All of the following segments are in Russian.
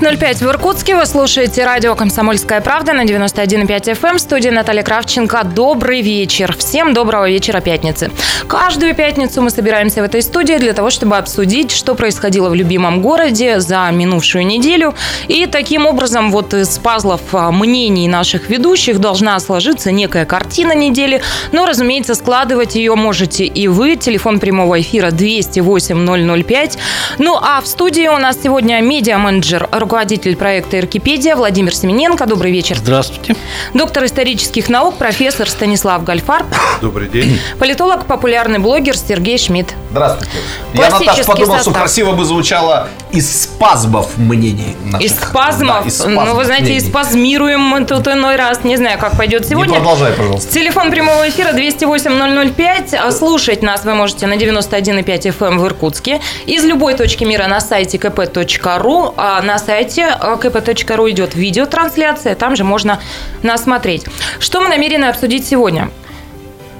17.05 в Иркутске. Вы слушаете радио «Комсомольская правда» на 91,5 FM. В студии Наталья Кравченко. Добрый вечер. Всем доброго вечера пятницы. Каждую пятницу мы собираемся в этой студии для того, чтобы обсудить, что происходило в любимом городе за минувшую неделю. И таким образом вот из пазлов а, мнений наших ведущих должна сложиться некая картина недели. Но, разумеется, складывать ее можете и вы. Телефон прямого эфира 208 005. Ну а в студии у нас сегодня медиа-менеджер менеджер, руководитель проекта «Иркипедия» Владимир Семененко. Добрый вечер. Здравствуйте. Доктор исторических наук, профессор Станислав Гальфарб. Добрый день. Политолог, популярный блогер Сергей Шмидт. Здравствуйте. Я, Наташа, подумал, состав. что красиво бы звучало из спазмов мнений. Наших. Из спазмов? Да, из спазмов? Ну, вы знаете, мнений. спазмируем мы тут иной раз. Не знаю, как пойдет сегодня. Не продолжай, пожалуйста. Телефон прямого эфира 208-005. Слушать нас вы можете на 91,5 FM эм в Иркутске. Из любой точки мира на сайте kp.ru. А на сайте kp.ru идет видеотрансляция. Там же можно нас смотреть. Что мы намерены обсудить сегодня?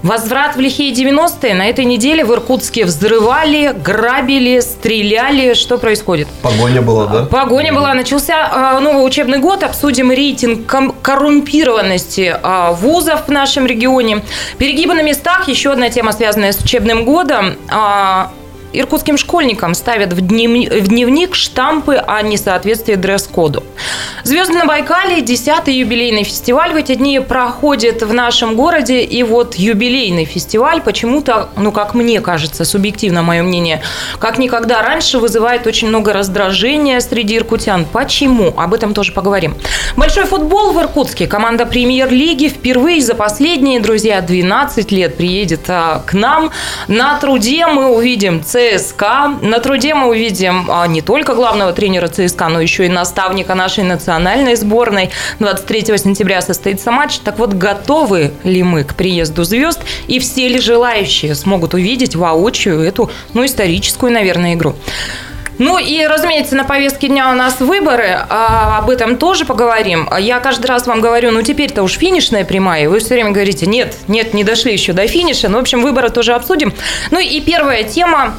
Возврат в лихие 90-е. На этой неделе в Иркутске взрывали, грабили, стреляли. Что происходит? Погоня была, да? Погоня была. Начался а, новый учебный год. Обсудим рейтинг коррумпированности а, вузов в нашем регионе. Перегибы на местах. Еще одна тема, связанная с учебным годом а, иркутским школьникам ставят в дневник штампы о несоответствии дресс-коду. Звезды на Байкале, 10-й юбилейный фестиваль в эти дни проходит в нашем городе. И вот юбилейный фестиваль почему-то, ну, как мне кажется, субъективно мое мнение, как никогда раньше вызывает очень много раздражения среди иркутян. Почему? Об этом тоже поговорим. Большой футбол в Иркутске. Команда премьер-лиги впервые за последние, друзья, 12 лет приедет а, к нам. На труде мы увидим ЦСКА. На труде мы увидим а, не только главного тренера ЦСКА, но еще и наставника нашей национальной сборной. 23 сентября состоится матч. Так вот, готовы ли мы к приезду звезд? И все ли желающие смогут увидеть воочию эту, ну, историческую, наверное, игру? Ну и, разумеется, на повестке дня у нас выборы, а об этом тоже поговорим. Я каждый раз вам говорю, ну теперь-то уж финишная прямая, вы все время говорите, нет, нет, не дошли еще до финиша. Ну, в общем, выборы тоже обсудим. Ну и первая тема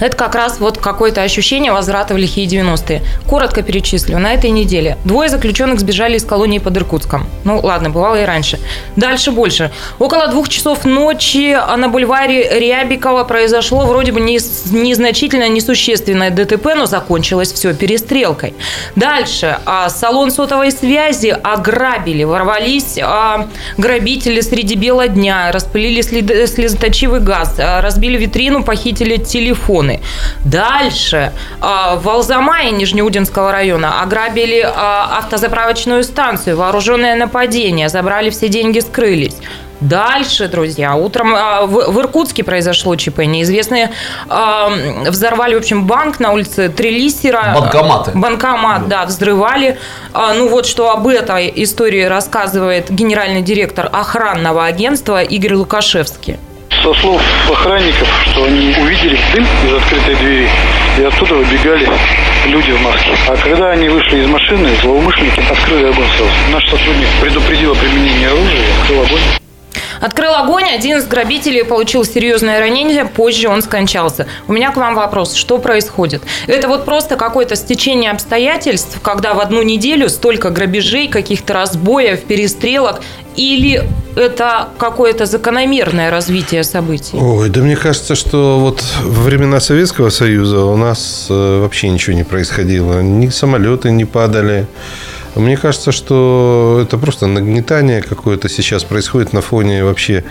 это как раз вот какое-то ощущение возврата в лихие 90-е. Коротко перечислю. На этой неделе двое заключенных сбежали из колонии под Иркутском. Ну, ладно, бывало и раньше. Дальше больше. Около двух часов ночи на бульваре Рябикова произошло вроде бы незначительное, несущественное ДТП, но закончилось все перестрелкой. Дальше. А, салон сотовой связи ограбили, ворвались а, грабители среди бела дня, распылили слезоточивый газ, а, разбили витрину, похитили телефон телефоны. Дальше а, в Алзамае Нижнеудинского района ограбили а, автозаправочную станцию, вооруженное нападение, забрали все деньги, скрылись. Дальше, друзья, утром а, в Иркутске произошло ЧП. Неизвестные взорвали, в общем, банк на улице Трелисера. Банкоматы. Банкомат, да, взрывали. Ну вот, что об этой истории рассказывает генеральный директор охранного агентства Игорь Лукашевский со слов охранников, что они увидели дым из открытой двери, и оттуда выбегали люди в маске. А когда они вышли из машины, злоумышленники открыли огонь сразу. Наш сотрудник предупредил о применении оружия и открыл огонь. Открыл огонь, один из грабителей получил серьезное ранение, позже он скончался. У меня к вам вопрос, что происходит? Это вот просто какое-то стечение обстоятельств, когда в одну неделю столько грабежей, каких-то разбоев, перестрелок, или это какое-то закономерное развитие событий? Ой, да мне кажется, что вот во времена Советского Союза у нас э, вообще ничего не происходило. Ни самолеты не падали, мне кажется, что это просто нагнетание какое-то сейчас происходит на фоне вообще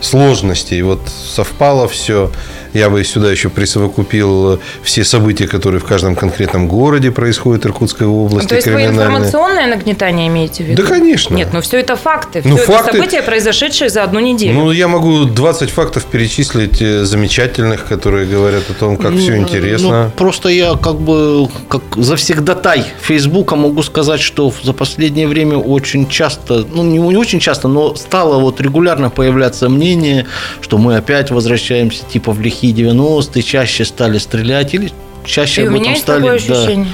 сложностей. Вот совпало все. Я бы сюда еще присовокупил все события, которые в каждом конкретном городе происходят в Иркутской области. То есть вы информационное нагнетание имеете в виду? Да, конечно. Нет, но ну все это факты. Ну, все факты... это события, произошедшие за одну неделю. Ну, я могу 20 фактов перечислить э, замечательных, которые говорят о том, как ну, все интересно. Ну, просто я как бы как завсегдатай Фейсбука могу сказать, что за последнее время очень часто, ну не, не очень часто, но стало вот регулярно появляться мнение, что мы опять возвращаемся типа в лихие 90-е, чаще стали стрелять или чаще И об этом стали... Такое ощущение.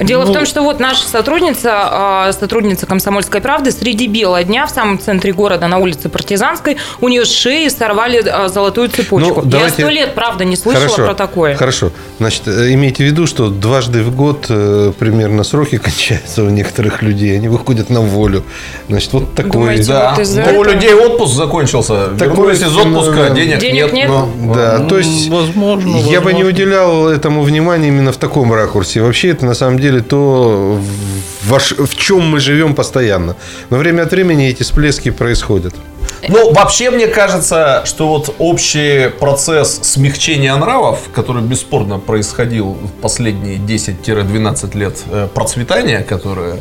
Дело ну, в том, что вот наша сотрудница, а, сотрудница «Комсомольской правды» среди бела дня в самом центре города на улице Партизанской у нее с шеи сорвали а, золотую цепочку. Ну, давайте... Я сто лет, правда, не слышала хорошо, про такое. Хорошо. Значит, э, имейте в виду, что дважды в год э, примерно сроки кончаются у некоторых людей. Они выходят на волю. Значит, вот такое. Думаете, да. Вот ну, у людей отпуск закончился. Такое из отпуска, денег, денег нет. нет. Но, да, ну, то есть возможно, я возможно. бы не уделял этому внимания именно в таком ракурсе. Вообще это на самом деле то, в, в чем мы живем постоянно. Но время от времени эти всплески происходят. Ну, вообще, мне кажется, что вот общий процесс смягчения нравов, который бесспорно происходил в последние 10-12 лет э, процветания, которое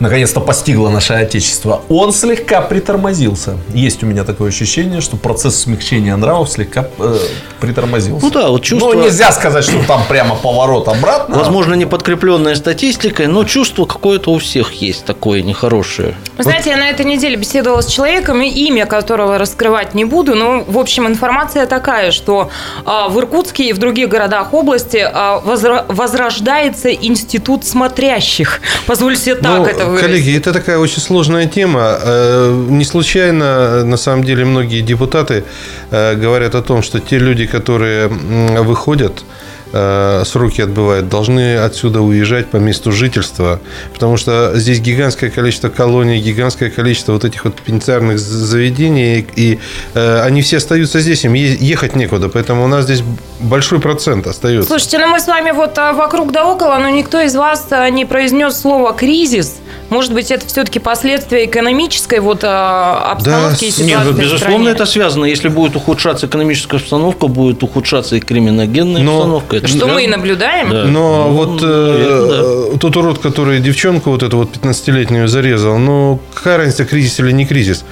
наконец-то постигло наше Отечество, он слегка притормозился. Есть у меня такое ощущение, что процесс смягчения нравов слегка э, притормозился. Ну да, вот чувство... Ну, нельзя сказать, что там прямо поворот обратно. Возможно, не подкрепленная статистикой, но чувство какое-то у всех есть такое нехорошее. Вы знаете, вот... я на этой неделе беседовала с человеком, и имя которого раскрывать не буду, но, в общем, информация такая, что а, в Иркутске и в других городах области а, возрождается институт смотрящих. Позвольте так ну, это выразить. Коллеги, это такая очень сложная тема. Э, не случайно, на самом деле, многие депутаты э, говорят о том, что те люди, которые выходят сроки отбывают, должны отсюда уезжать по месту жительства, потому что здесь гигантское количество колоний, гигантское количество вот этих вот пенитенциарных заведений, и э, они все остаются здесь, им ехать некуда, поэтому у нас здесь большой процент остается. Слушайте, ну мы с вами вот э, вокруг да около, но никто из вас э, не произнес слово «кризис», может быть, это все-таки последствия экономической вот обстановки да, и ситуации Нет, ну, безусловно, это связано. Если будет ухудшаться экономическая обстановка, будет ухудшаться и криминогенная но, обстановка это Что мы и наблюдаем. Да. Но ну, вот э, да. тот урод, который девчонку вот эту вот 15-летнюю зарезал, ну, какая разница, кризис или не кризис?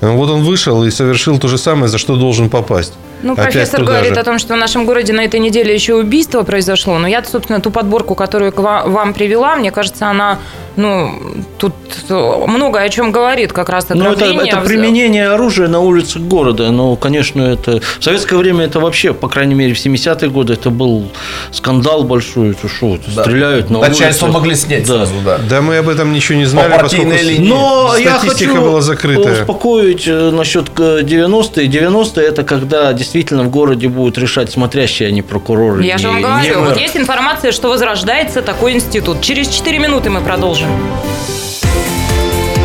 Вот он вышел и совершил то же самое, за что должен попасть. Ну, Опять профессор говорит же. о том, что в нашем городе на этой неделе еще убийство произошло. Но я, собственно, ту подборку, которую к вам привела, мне кажется, она ну, тут много о чем говорит как раз Ну, это, это применение оружия на улицах города. Ну, конечно, это... В советское время это вообще, по крайней мере, в 70-е годы это был скандал большой. Это что, это да. стреляют на Начальство улицах. могли снять да. сразу, да. Да, мы об этом ничего не знали, по поскольку линии. Но я хочу была закрытая. успокоить насчет 90-е. 90-е это когда действительно в городе будут решать смотрящие, а не прокуроры. Я не, же вам говорю, вот есть информация, что возрождается такой институт. Через 4 минуты мы продолжим.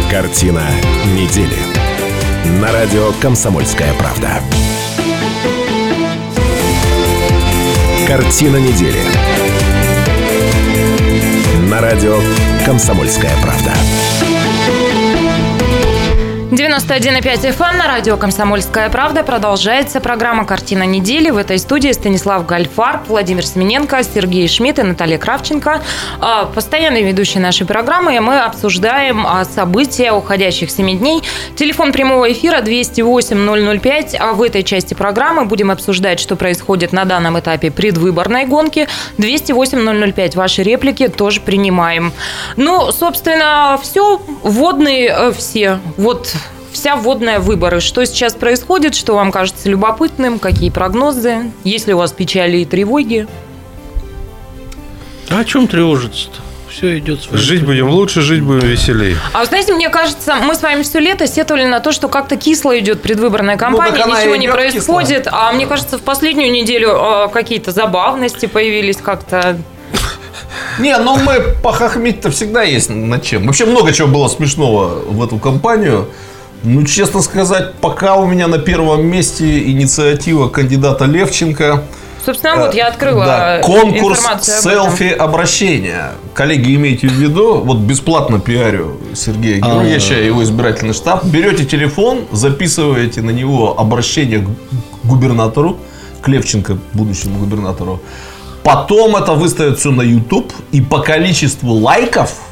Картина недели. На радио «Комсомольская правда». Картина недели. На радио «Комсомольская правда». 91,5 FM на радио «Комсомольская правда». Продолжается программа «Картина недели». В этой студии Станислав Гальфар, Владимир Семененко, Сергей Шмидт и Наталья Кравченко. А, постоянные ведущие нашей программы. Мы обсуждаем а, события уходящих 7 дней. Телефон прямого эфира 208-005. А в этой части программы будем обсуждать, что происходит на данном этапе предвыборной гонки. 208-005. Ваши реплики тоже принимаем. Ну, собственно, все. Вводные э, все. Вот вся вводная выборы. Что сейчас происходит, что вам кажется любопытным, какие прогнозы, есть ли у вас печали и тревоги? А о чем тревожиться-то? все идет своим Жить будем лучше, жить будем веселее. А вы знаете, мне кажется, мы с вами все лето сетовали на то, что как-то кисло идет предвыборная ну, кампания, ну, ничего не происходит. Кисло. А мне кажется, в последнюю неделю э, какие-то забавности появились как-то. Не, ну мы похохмить-то всегда есть над чем. Вообще много чего было смешного в эту кампанию. Ну, честно сказать, пока у меня на первом месте инициатива кандидата Левченко. Собственно, вот я открыла да. Конкурс селфи-обращения. Коллеги, имейте в виду, вот бесплатно пиарю Сергея а. Георгиевича и его избирательный штаб. Берете телефон, записываете на него обращение к губернатору, к Левченко, будущему губернатору. Потом это выставят все на YouTube, и по количеству лайков –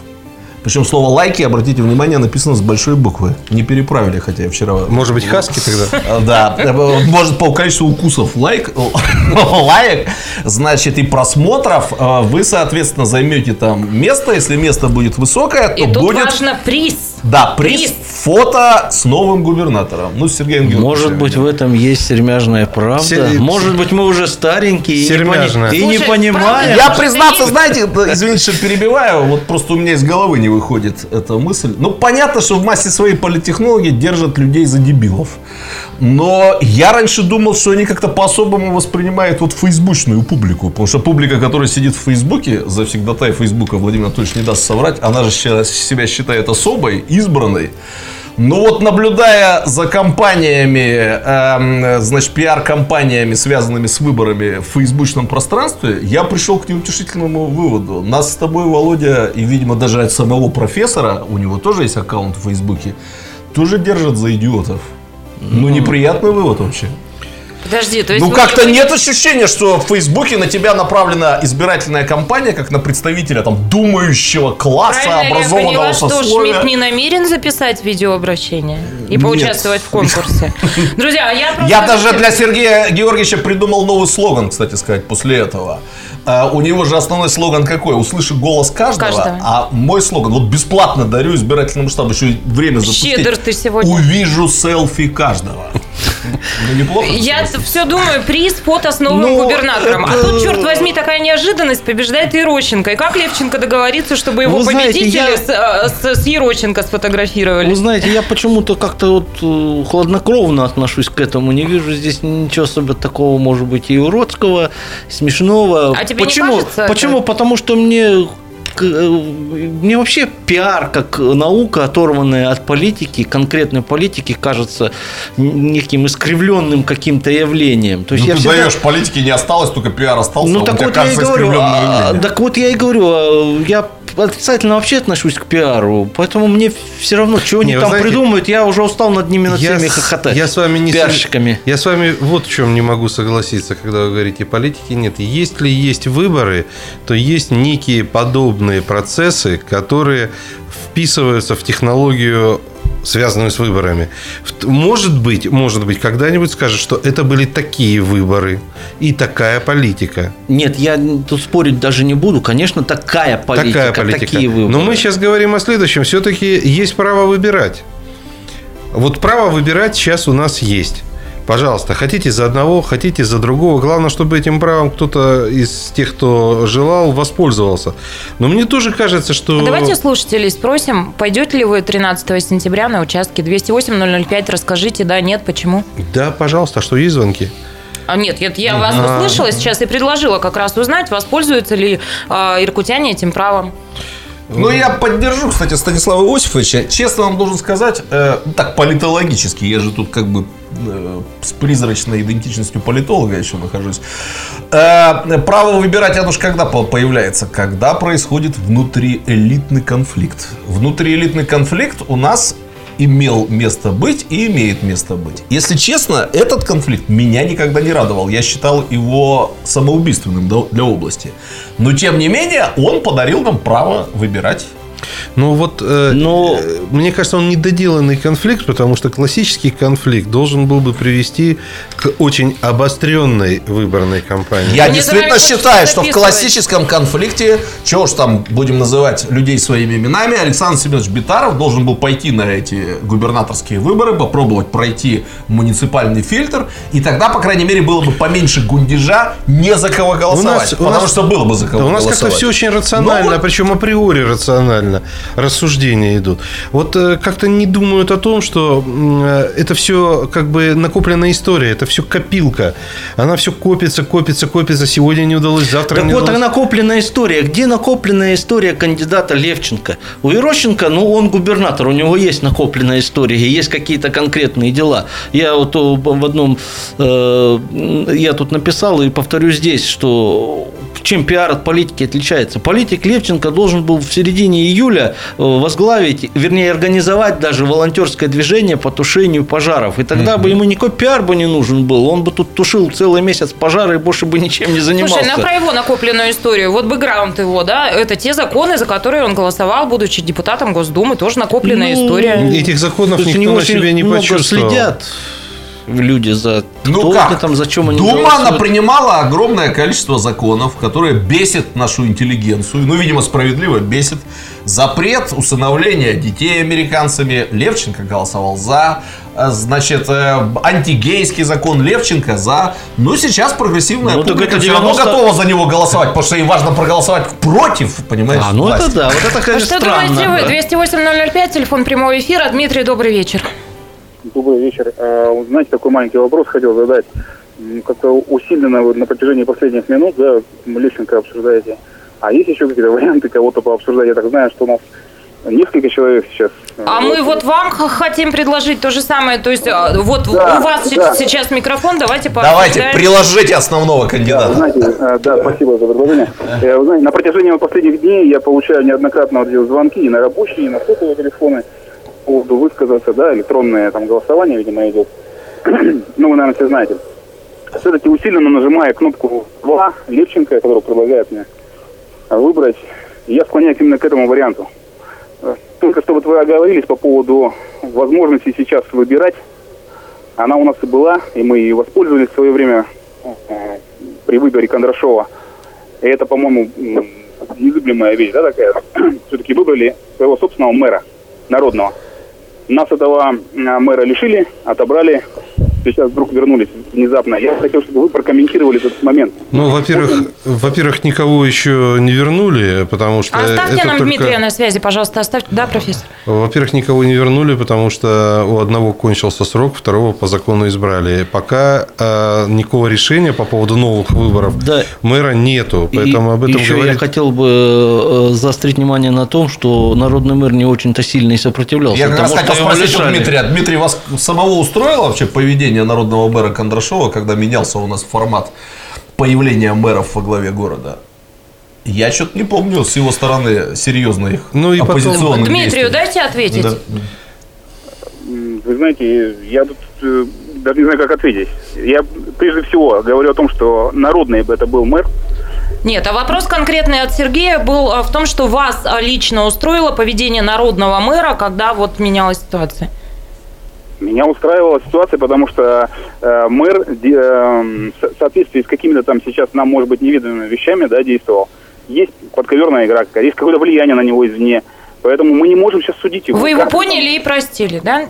причем слово лайки, обратите внимание, написано с большой буквы. Не переправили, хотя я вчера... Может быть, хаски тогда? А, да. Может, по количеству укусов лайк, лайк, значит, и просмотров а, вы, соответственно, займете там место. Если место будет высокое, то и будет... важно приз. Да, приз, приз Фото с новым губернатором. Ну, с Сергеем Георгиевичем. Может быть, в этом есть сермяжная правда. Сер- Может быть, мы уже старенькие и не пони- Сермяжная. и не понимаем. Я, признаться, знаете, извините, что перебиваю, вот просто у меня из головы не выходит эта мысль. Ну, понятно, что в массе своей политтехнологии держат людей за дебилов. Но я раньше думал, что они как-то по-особому воспринимают вот фейсбучную публику. Потому что публика, которая сидит в Фейсбуке, завсегдатай Фейсбука Владимир Анатольевич не даст соврать, она же себя считает особой, избранной. Но вот наблюдая за компаниями, эм, значит, пиар-компаниями, связанными с выборами в фейсбучном пространстве, я пришел к неутешительному выводу. Нас с тобой, Володя, и, видимо, даже от самого профессора, у него тоже есть аккаунт в Фейсбуке, тоже держат за идиотов. Ну, неприятный вывод вообще. Подожди, то есть... Ну, вы- как-то нет ощущения, что в Фейсбуке на тебя направлена избирательная кампания, как на представителя там думающего класса, Правильно ли я образованного поняла, что сословия. Шмидт не намерен записать видеообращение и Нет. поучаствовать в конкурсе? Друзья, а я Я даже для Сергея Георгиевича придумал новый слоган, кстати сказать, после этого. А, у него же основной слоган какой? Услыши голос каждого. Каждого. А мой слоган, вот бесплатно дарю избирательному штабу, еще время запустить. Щедр ты сегодня. Увижу селфи каждого. Ну, неплохо. Я все думаю, приз фото с новым Ну, губернатором. А тут, черт возьми, такая неожиданность, побеждает Ерощенко. И как Левченко договорится, чтобы его знаете, победители я- с, э, с- с Ерощенко Вы сфотографировали? знаете, я почему-то как-то вот э, хладнокровно отношусь к этому. Не вижу здесь ничего особо такого, может быть, и уродского, смешного. А тебе не Почему? Почему? Потому что мне мне вообще пиар как наука, оторванная от политики, конкретной политики, кажется неким искривленным каким-то явлением. То есть Ну, я ты всегда- даешь, политики не осталось, только пиар остался. ну а так вот я и говорю, а, так вот я и говорю, я отрицательно вообще отношусь к пиару, поэтому мне все равно, чего они там знаете, придумают, я уже устал над ними над Я всеми с- хохотать. Я с вами не пиарщиками. Я с вами вот в чем не могу согласиться, когда вы говорите политики нет. Если есть выборы, то есть некие подобные процессы, которые вписываются в технологию связанную с выборами. Может быть, может быть, когда-нибудь скажут, что это были такие выборы и такая политика. Нет, я тут спорить даже не буду. Конечно, такая политика, такая политика. такие выборы. Но мы сейчас говорим о следующем. Все-таки есть право выбирать. Вот право выбирать сейчас у нас есть. Пожалуйста, хотите за одного, хотите за другого. Главное, чтобы этим правом кто-то из тех, кто желал, воспользовался. Но мне тоже кажется, что... А Давайте слушателей спросим, пойдете ли вы 13 сентября на участке 208-005, расскажите, да, нет, почему? Да, пожалуйста, а что есть звонки? А нет, я, я вас услышала сейчас и предложила как раз узнать, воспользуются ли э, иркутяне этим правом. Ну, я поддержу, кстати, Станислава Иосифовича. Честно вам должен сказать, э, так, политологически, я же тут как бы э, с призрачной идентичностью политолога еще нахожусь. Э, право выбирать, оно же когда по- появляется? Когда происходит внутриэлитный конфликт. Внутриэлитный конфликт у нас имел место быть и имеет место быть. Если честно, этот конфликт меня никогда не радовал. Я считал его самоубийственным для области. Но, тем не менее, он подарил нам право выбирать. Ну вот, э, Но- э, мне кажется, он недоделанный конфликт, потому что классический конфликт должен был бы привести к очень обостренной выборной кампании. Я Мне действительно вами считаю, что в классическом конфликте, чего уж там будем называть людей своими именами, Александр Семенович Битаров должен был пойти на эти губернаторские выборы, попробовать пройти муниципальный фильтр, и тогда, по крайней мере, было бы поменьше гундежа не за кого голосовать. у потому нас- что было бы за кого Да у нас голосовать. как-то все очень рационально, Ну вот. причем априори рационально рассуждения идут. Вот э, как-то не думают о том, что э, это все как бы накопленная история, это все копилка. Она все копится, копится, копится. Сегодня не удалось, завтра Так не вот, удалось. накопленная история. Где накопленная история кандидата Левченко? У Ерощенко, ну, он губернатор, у него есть накопленная история, есть какие-то конкретные дела. Я вот о, в одном, э, я тут написал и повторю здесь, что чем пиар от политики отличается. Политик Левченко должен был в середине июля э, возглавить, вернее, организовать даже волонтерское движение по тушению пожаров. И тогда бы ему никакой пиар бы не нужен был. Он бы тут тушил целый месяц пожары и больше бы ничем не занимался. Слушай, ну про его накопленную историю, вот бэкграунд его, да, это те законы, за которые он голосовал, будучи депутатом Госдумы, тоже накопленная Ну, история. Этих законов никто они на себе не много почувствовал. следят. люди за Ну кто как? там, зачем они Дума, голосуют. она принимала огромное количество законов, которые бесит нашу интеллигенцию. Ну, видимо, справедливо бесит. Запрет усыновления детей американцами. Левченко голосовал за. Э, Значит, э, антигейский закон Левченко за. Ну, сейчас прогрессивная Ну, публика это все равно 90 готова за него голосовать, потому что им важно проголосовать против, понимаешь, А, ну власти. это да, вот это, А конечно, что странно. думаете вы? да. 208-005, телефон прямого эфира. Дмитрий, добрый вечер. Добрый вечер. А, вот Знаете, такой маленький вопрос хотел задать. Как-то усиленно вот на протяжении последних минут, да, Лещенко обсуждаете. А есть еще какие-то варианты кого-то пообсуждать? Я так знаю, что у нас несколько человек сейчас. А мы вот вам хотим предложить то же самое. То есть а, вот Да, у вас да. се- сейчас микрофон, давайте Давайте, пообсуждаем. приложите основного Да, кандидата. вы знаете, э, да, спасибо за предложение. Э, вы знаете, на протяжении вот последних дней я получаю неоднократно вот звонки и на рабочие, и на сотовые телефоны по поводу высказаться, да, электронное там голосование, видимо, идет. ну, вы, наверное, все знаете. Все-таки усиленно нажимая кнопку 2 Левченко, которую предлагает мне выбрать, я склоняюсь именно к этому варианту. Э, Только что вот вы оговорились по поводу возможности сейчас выбирать. Она у нас и была, и мы и воспользовались в свое время э, при выборе Кондрашова. И это, по-моему, незыблемая вещь, да, такая. Все-таки выбрали своего собственного мэра, народного. Нас этого э, мэра лишили, отобрали, сейчас вдруг вернулись внезапно. Я хотел, чтобы вы прокомментировали этот момент. Ну, во-первых, во-первых, никого еще не вернули, потому что Оставьте это нам только... Дмитрия на связи, пожалуйста, оставьте. Да, профессор? Во-первых, никого не вернули, потому что у одного кончился срок, второго по закону избрали. Пока э, никакого решения по поводу новых выборов Да. мэра нету, поэтому И об этом еще я говорить... хотел бы э, заострить внимание на том, что народный мэр не очень-то сильно и сопротивлялся. Я как раз хотел спросить у. Дмитрия. Дмитрий, вас самого устроило вообще поведение народного мэра Кондрашова, когда менялся у нас формат появления мэров во главе города? Я что-то не помню с его стороны серьезных Ну и потом- оппозиционных Дмитрию действий. дайте ответить. Да. Вы знаете, я тут э, даже не знаю, как ответить. Я прежде всего говорю о том, что народный бы это был мэр, Нет, а вопрос конкретный от Сергея был а, в том, что вас лично устроило поведение народного мэра, когда вот менялась ситуация. Меня устраивала ситуация, потому что э, мэр э, в соответствии с какими-то там сейчас нам, может быть, невиданными вещами да, действовал. Есть подковерная игра, есть какое-то влияние на него извне. Поэтому мы не можем сейчас судить его. Вы его поняли и простили, да?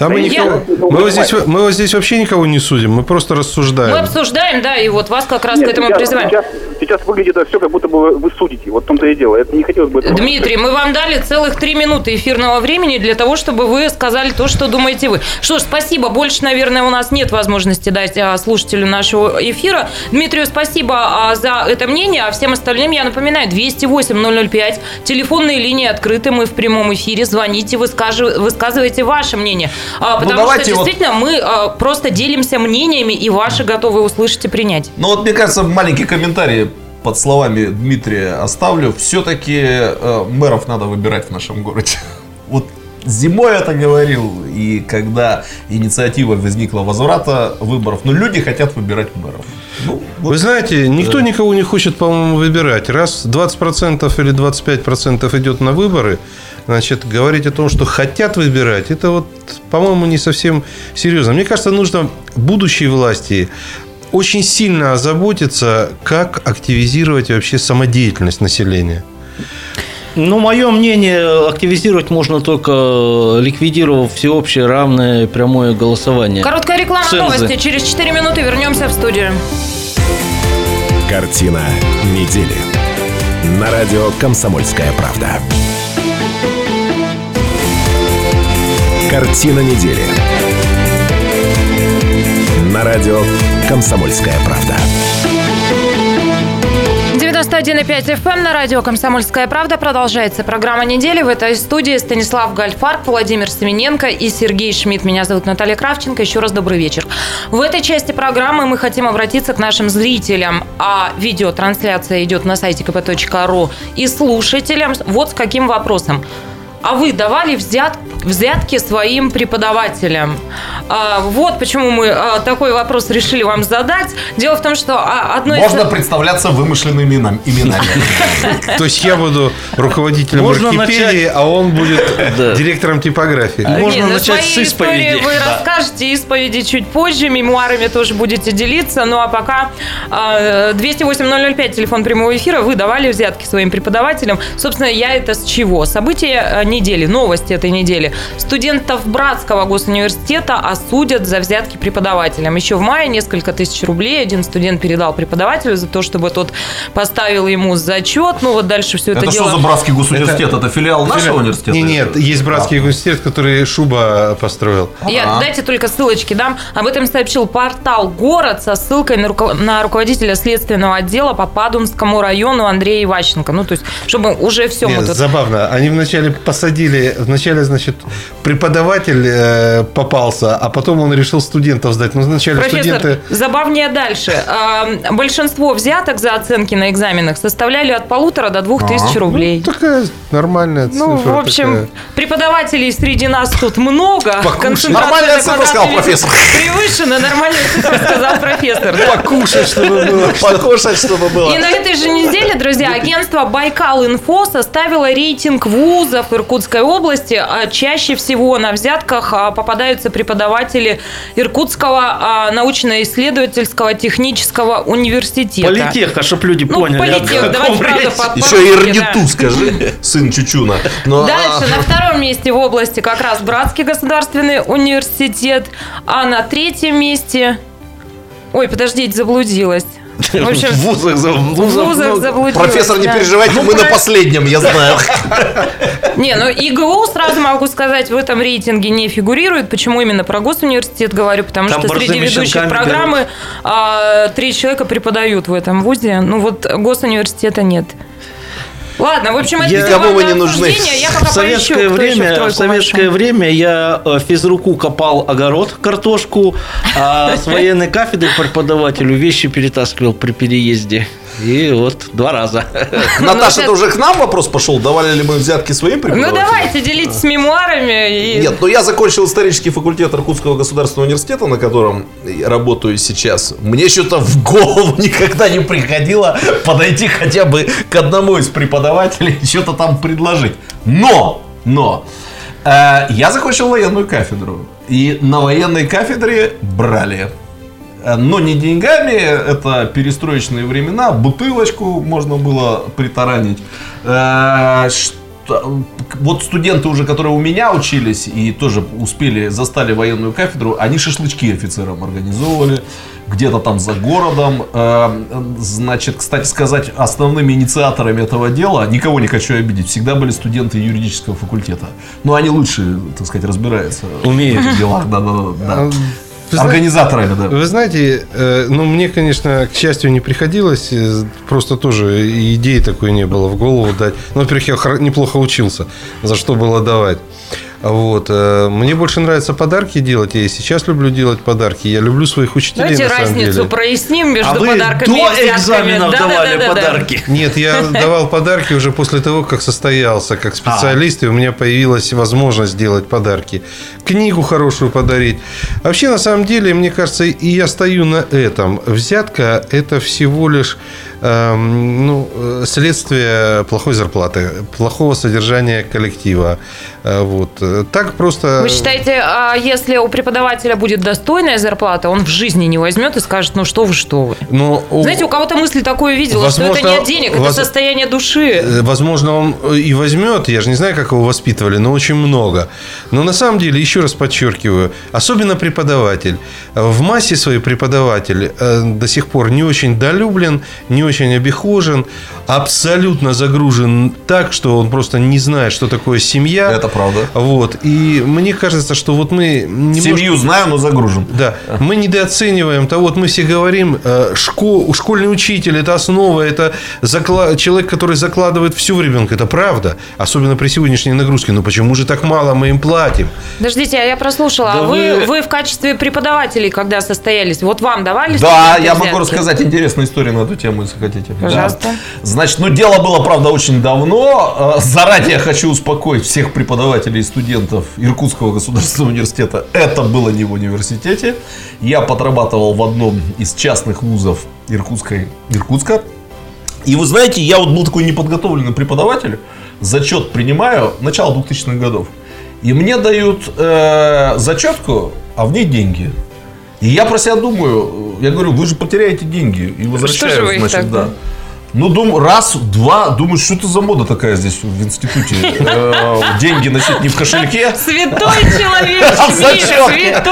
Там мы, никого- я- мы, вот здесь, мы вот здесь вообще никого не судим, мы просто рассуждаем. Мы обсуждаем, да, и вот вас как раз Нет, к этому сейчас, призываем. Сейчас, сейчас выглядит это все, как будто бы вы судите. Вот в том-то и дело. Это не хотелось бы... этого Дмитрий, мы вам дали целых три минуты эфирного времени для того, чтобы вы сказали то, что думаете вы. Что ж, спасибо. Больше, наверное, у нас нет возможности дать а, слушателю нашего эфира. Дмитрию спасибо а, за это мнение, а всем остальным я напоминаю, 208-005, телефонные линии открыты, мы в прямом эфире, звоните, выскажи- высказывайте ваше мнение. А, потому что давайте вот- действительно мы а, просто делимся мнениями, и ваши готовы услышать и принять. Ну вот, мне кажется, маленький комментарий под словами Дмитрия оставлю. Все-таки мэров надо выбирать в нашем городе. Вот зимой это говорил, и когда инициатива возникла возврата выборов, но люди хотят выбирать мэров. Ну, вот Вы знаете, никто никого не хочет, по-моему, выбирать. Раз 20% или 25% идет на выборы, значит, говорить о том, что хотят выбирать, это вот, по-моему, не совсем серьезно. Мне кажется, нужно будущей власти очень сильно озаботиться, как активизировать вообще самодеятельность населения. Ну, мое мнение, активизировать можно только ликвидировав всеобщее равное прямое голосование. Короткая реклама Цензы. новости. Через 4 минуты вернемся в студию. Картина недели. На радио «Комсомольская правда». Картина недели. На радио «Комсомольская правда». 91,5 FM эм на радио «Комсомольская правда». Продолжается программа недели. В этой студии Станислав Гальфарб, Владимир Семененко и Сергей Шмидт. Меня зовут Наталья Кравченко. Еще раз добрый вечер. В этой части программы мы хотим обратиться к нашим зрителям. А видеотрансляция идет на сайте kp.ru и слушателям. Вот с каким вопросом. А вы давали взят, взятки своим преподавателям? А, вот почему мы а, такой вопрос решили вам задать. Дело в том, что а, одно из... Можно представляться вымышленными именами. То есть я буду руководителем начать- а он будет директором типографии. Можно ну, начать с исповеди. вы расскажете, исповеди чуть позже, мемуарами тоже будете делиться. Ну а пока э, 208-005, телефон прямого эфира, вы давали взятки своим преподавателям. Собственно, я это с чего? События э, недели, новости этой недели. Студентов Братского госуниверситета осудят за взятки преподавателям. Еще в мае несколько тысяч рублей один студент передал преподавателю за то, чтобы тот поставил ему зачет. Ну вот дальше все это, Это дело... что за братский госуниверситет? Это филиал нашего университета? Не, нет, есть братский университет, который Шуба построил. Я, дайте только ссылочки дам. Об этом сообщил портал «Город» со ссылкой на, руко- на руководителя следственного отдела по Падумскому району Андрея Иващенко. Ну, то есть, чтобы уже все Нет, тут... Забавно. Они вначале посадили, вначале, значит, преподаватель э, попался, а потом он решил студентов сдать. Ну, вначале Профессор, студенты... забавнее дальше. А, Большинство взяток за оценки на экзаменах составляли от полутора до двух тысяч рублей. Такая нормальная цифра. Ну, в общем, такая. преподавателей среди нас тут много. Концентрация Нормальная цифра, сказал профессор. Превышена, нормальная цифра, сказал профессор. да. Покушать, чтобы было. Покушать, чтобы было. И на этой же неделе, друзья, агентство Байкал Инфо составило рейтинг вузов Иркутской области. А Чаще всего на взятках а, попадаются преподаватели Иркутского а, научно-исследовательского технического университета. Политеха, чтобы люди Ну, поняли. политех, давайте правда Еще и. Рниту скажи, сын Чучуна. Но, Дальше на втором месте в области как раз Братский государственный университет, а на третьем месте... Ой, подождите, заблудилась. В общем, В вузах, за- в вузах вузах заблудилась. Профессор, не да. переживайте, Ну, мы на последнем, я знаю. Не, ну ИГУ, сразу могу сказать, в этом рейтинге не фигурирует. Почему именно про госуниверситет говорю? Потому Там что среди ведущих программы а, три человека преподают в этом вузе. Ну вот госуниверситета нет. Ладно, в общем, это Я- Никому мы не нужны. Я пока В советское поищу, в время, в тройку советское вошел. время я э, физруку копал огород, картошку, а с военной кафедры преподавателю вещи перетаскивал при переезде. И вот два раза. Наташа, это- уже к нам вопрос пошел? Давали ли мы взятки своим Ну преподавателям? давайте, делитесь мемуарами. И... Нет, но я закончил исторический факультет Иркутского государственного университета, на котором работаю сейчас. Мне что-то в голову никогда не приходило подойти хотя бы к одному из преподавателей и что-то там предложить. Но, но, э, я закончил военную кафедру. И на военной кафедре брали. Э, Но не деньгами, это перестроечные времена, бутылочку можно было притаранить. Э, Вот студенты уже, которые у меня учились и тоже успели, застали военную кафедру, они шашлычки офицерам организовывали где-то там за городом. Э, Значит, кстати сказать, основными инициаторами этого дела, никого не хочу обидеть, всегда были студенты юридического факультета. Но они лучше, так сказать, разбираются Умеют. в делах. Да, да, да. Вы Организаторами, да. Вы знаете, э, ну, мне, конечно, к счастью, не приходилось, э, просто тоже идеи такой не было в голову дать. Ну, во-первых, я неплохо учился, за что было давать. Вот. э, Мне больше нравится подарки делать. Я и сейчас люблю делать подарки. Я люблю своих учителей, Давайте на самом разницу деле. проясним между А вы подарками и до взятками. экзаменов давали Да-да-да-да-да. подарки. Нет, я давал подарки уже после того, как состоялся как специалист, и у меня появилась возможность делать подарки. Книгу хорошую подарить. Вообще, на самом деле, мне кажется, и я стою на этом. Взятка – это всего лишь ну, э, следствие плохой зарплаты, плохого содержания коллектива. Э, Вот. Так просто... Вы считаете, а если у преподавателя будет достойная зарплата, он в жизни не возьмет и скажет, ну что вы, что вы. Ну, у- Знаете, у кого-то мысли такое видела, что это Возможно, не от денег, это воз- состояние души. Э, Возможно, он и возьмет, я же не знаю, как его воспитывали, но очень много. Но на самом деле, еще раз подчеркиваю, особенно преподаватель. В массе своей преподаватель до сих пор не очень долюблен, не очень обихожен, абсолютно загружен так, что он просто не знает, что такое семья. Это правда. Вот. И мне кажется, что вот мы немножко... Семью знаю, но загружен. Да, мы недооцениваем того, вот мы все говорим, э, школ, школьный учитель – это основа, это закла- человек, который закладывает всю в ребенка. Это правда, особенно при сегодняшней нагрузке. Но почему же так мало мы им платим? Подождите, а я прослушала. Да а вы, вы- вы в качестве преподавателей, когда состоялись, вот вам давали Да, я могу рассказать интересную историю на эту тему из хотите. Пожалуйста. Да. Значит, ну дело было, правда, очень давно. Э, заранее хочу успокоить всех преподавателей и студентов Иркутского государственного университета. Это было не в университете. Я подрабатывал в одном из частных вузов Иркутской, Иркутска. И вы знаете, я вот был такой неподготовленный преподаватель. Зачет принимаю начало 2000-х годов. И мне дают э, зачетку, а в ней деньги. И я про себя думаю, я говорю, вы же потеряете деньги и возвращаю, значит, да. Ну, думаю, раз, два, думаю, что это за мода такая здесь в институте? Э, деньги носить не в кошельке. Святой человек, а святой человек.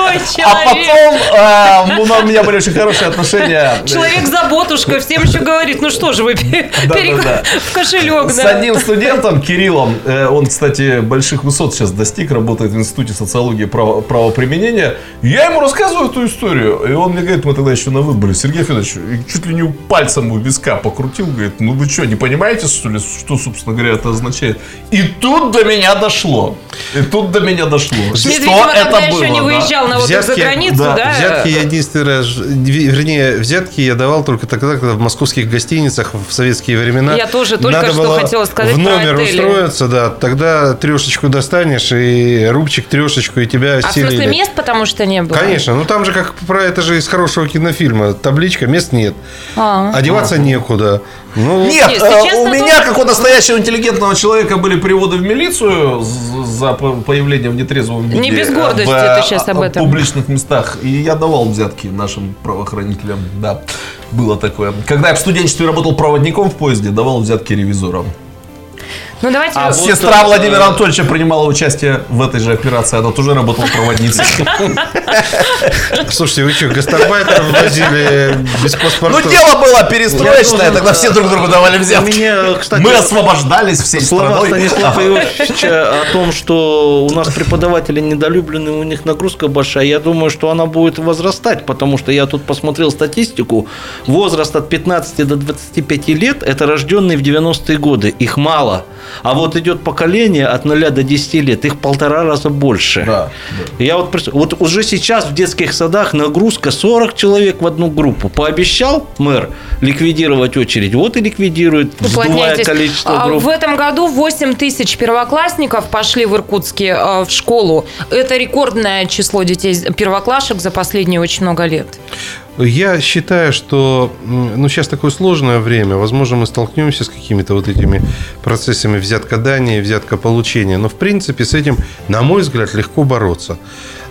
А потом э, у меня были очень хорошие отношения. Человек заботушка всем еще говорит, ну что же вы в кошелек. С одним студентом, Кириллом, э, он, кстати, больших высот сейчас достиг, работает в Институте социологии правоприменения. Я ему рассказываю эту историю, и он мне говорит, мы тогда еще на выборе, Сергей Федорович, чуть ли не пальцем у виска покрутил, говорит, ну вы что, не понимаете, что ли, что, собственно говоря, это означает? И тут до меня дошло. И тут до меня дошло. Шмидт, что видимо, это тогда было, еще не выезжал да? на отдых за границу, да? да? Взятки я единственный раз, вернее, взятки я давал только тогда, когда в московских гостиницах в советские времена. Я тоже только надо что было хотела сказать в номер про устроиться, да, тогда трешечку достанешь и рубчик трешечку и тебя а стелили. А в смысле мест потому что не было? Конечно, ну там же как про это же из хорошего кинофильма, табличка, мест нет, а, одеваться а. некуда. Ну, Нет, Нет э, у меня, как у настоящего интеллигентного человека, были приводы в милицию за появление в нетрезвом виде. Не без гордости в, ты сейчас об этом. В публичных местах. И я давал взятки нашим правоохранителям. Да, было такое. Когда я в студенчестве работал проводником в поезде, давал взятки ревизорам. Ну, давайте... А сестра Владимира Анатольевича принимала участие в этой же операции. Она тоже работала проводницей. Слушайте, вы что, гастарбайтеров возили без паспорта? Ну, дело было перестроечное, тогда все друг другу давали взятки. Мы освобождались всей Слова Станислава Иосифовича о том, что у нас преподаватели недолюблены, у них нагрузка большая, я думаю, что она будет возрастать, потому что я тут посмотрел статистику. Возраст от 15 до 25 лет – это рожденные в 90-е годы. Их мало. А вот идет поколение от 0 до 10 лет, их полтора раза больше. Да, да. Я вот, вот уже сейчас в детских садах нагрузка 40 человек в одну группу. Пообещал мэр ликвидировать очередь, вот и ликвидирует, вздувая количество групп. В этом году 8 тысяч первоклассников пошли в Иркутске э, в школу. Это рекордное число детей первоклашек за последние очень много лет. Я считаю, что ну, сейчас такое сложное время. Возможно, мы столкнемся с какими-то вот этими процессами взяткодания, взяткополучения. Но, в принципе, с этим, на мой взгляд, легко бороться.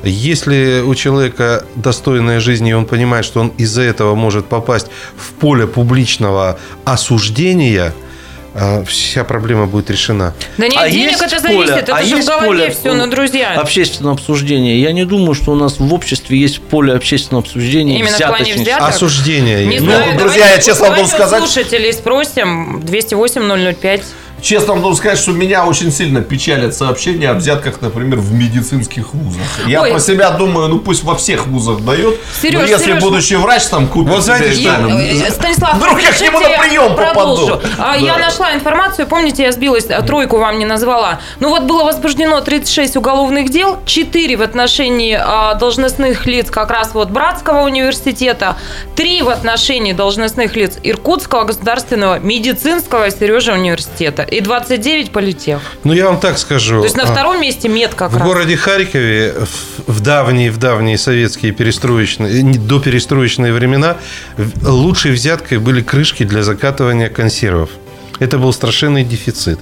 Если у человека достойная жизнь, и он понимает, что он из-за этого может попасть в поле публичного осуждения – вся проблема будет решена. Да нет, а денег это зависит, поле, это а же в голове поле все, ну, друзья. Общественного обсуждения. Я не думаю, что у нас в обществе есть поле общественного обсуждения. Именно в плане взяток? Осуждения. Не ну, знаю, друзья, я честно могу сказать... слушателей спросим. 208 005. Честно вам должен сказать, что меня очень сильно печалят сообщения о взятках, например, в медицинских вузах. Я Ой. про себя думаю, ну пусть во всех вузах дает, Сереж, но если Сереж, будущий врач там купит вот знаете, себе, я, Станислав, вдруг я к нему на прием продолжу. попаду. А, да. Я нашла информацию, помните, я сбилась, а, тройку вам не назвала. Ну вот было возбуждено 36 уголовных дел, 4 в отношении а, должностных лиц как раз вот Братского университета, 3 в отношении должностных лиц Иркутского государственного медицинского Сережа университета и 29 политех. Ну, я вам так скажу. То есть на а, втором месте мед как в раз. В городе Харькове в давние, в давние советские перестроечные, до перестроечные времена лучшей взяткой были крышки для закатывания консервов. Это был страшенный дефицит.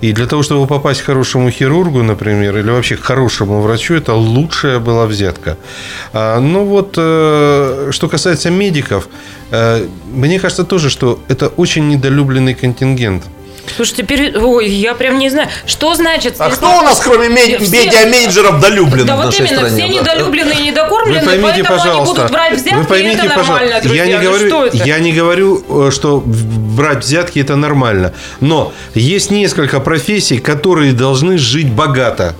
И для того, чтобы попасть к хорошему хирургу, например, или вообще к хорошему врачу, это лучшая была взятка. А, ну вот, э, что касается медиков, э, мне кажется тоже, что это очень недолюбленный контингент. Слушай, теперь, ой, я прям не знаю, что значит... А кто у нас, кроме меди- все... медиа-менеджеров, долюблен да, в нашей вот именно, стране? все недолюбленные и недокормленные, вы поймите, поэтому пожалуйста, они будут брать взятки, вы поймите, это нормально, друзья. Я не, говорю, что это? я не говорю, что брать взятки это нормально, но есть несколько профессий, которые должны жить богато.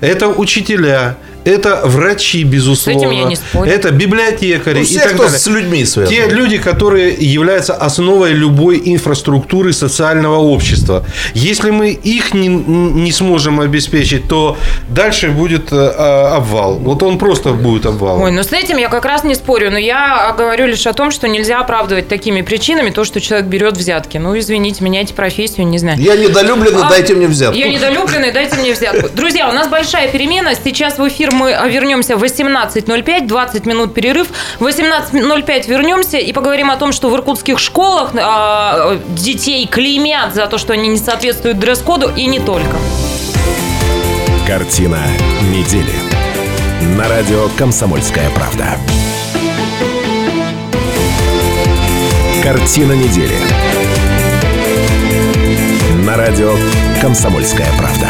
Это учителя, это врачи, безусловно. С этим я не спорю. Это библиотекари Ну, и все, так кто далее. с людьми связан. Те люди, которые являются основой любой инфраструктуры социального общества. Если мы их не, не сможем обеспечить, то дальше будет э, э, обвал. Вот он просто будет обвал. Ой, ну с этим я как раз не спорю, но я говорю лишь о том, что нельзя оправдывать такими причинами то, что человек берет взятки. Ну, извините, меняйте профессию, не знаю. Я недолюбленный, А, дайте мне взятку. Я недолюбленный, дайте мне взятку. Друзья, у нас большая перемена. Сейчас в эфир мы вернемся в 18.05, 20 минут перерыв. В 18.05 вернемся и поговорим о том, что в иркутских школах а, детей клеймят за то, что они не соответствуют дресс-коду, и не только. Картина недели. На радио «Комсомольская правда». Картина недели. На радио «Комсомольская правда».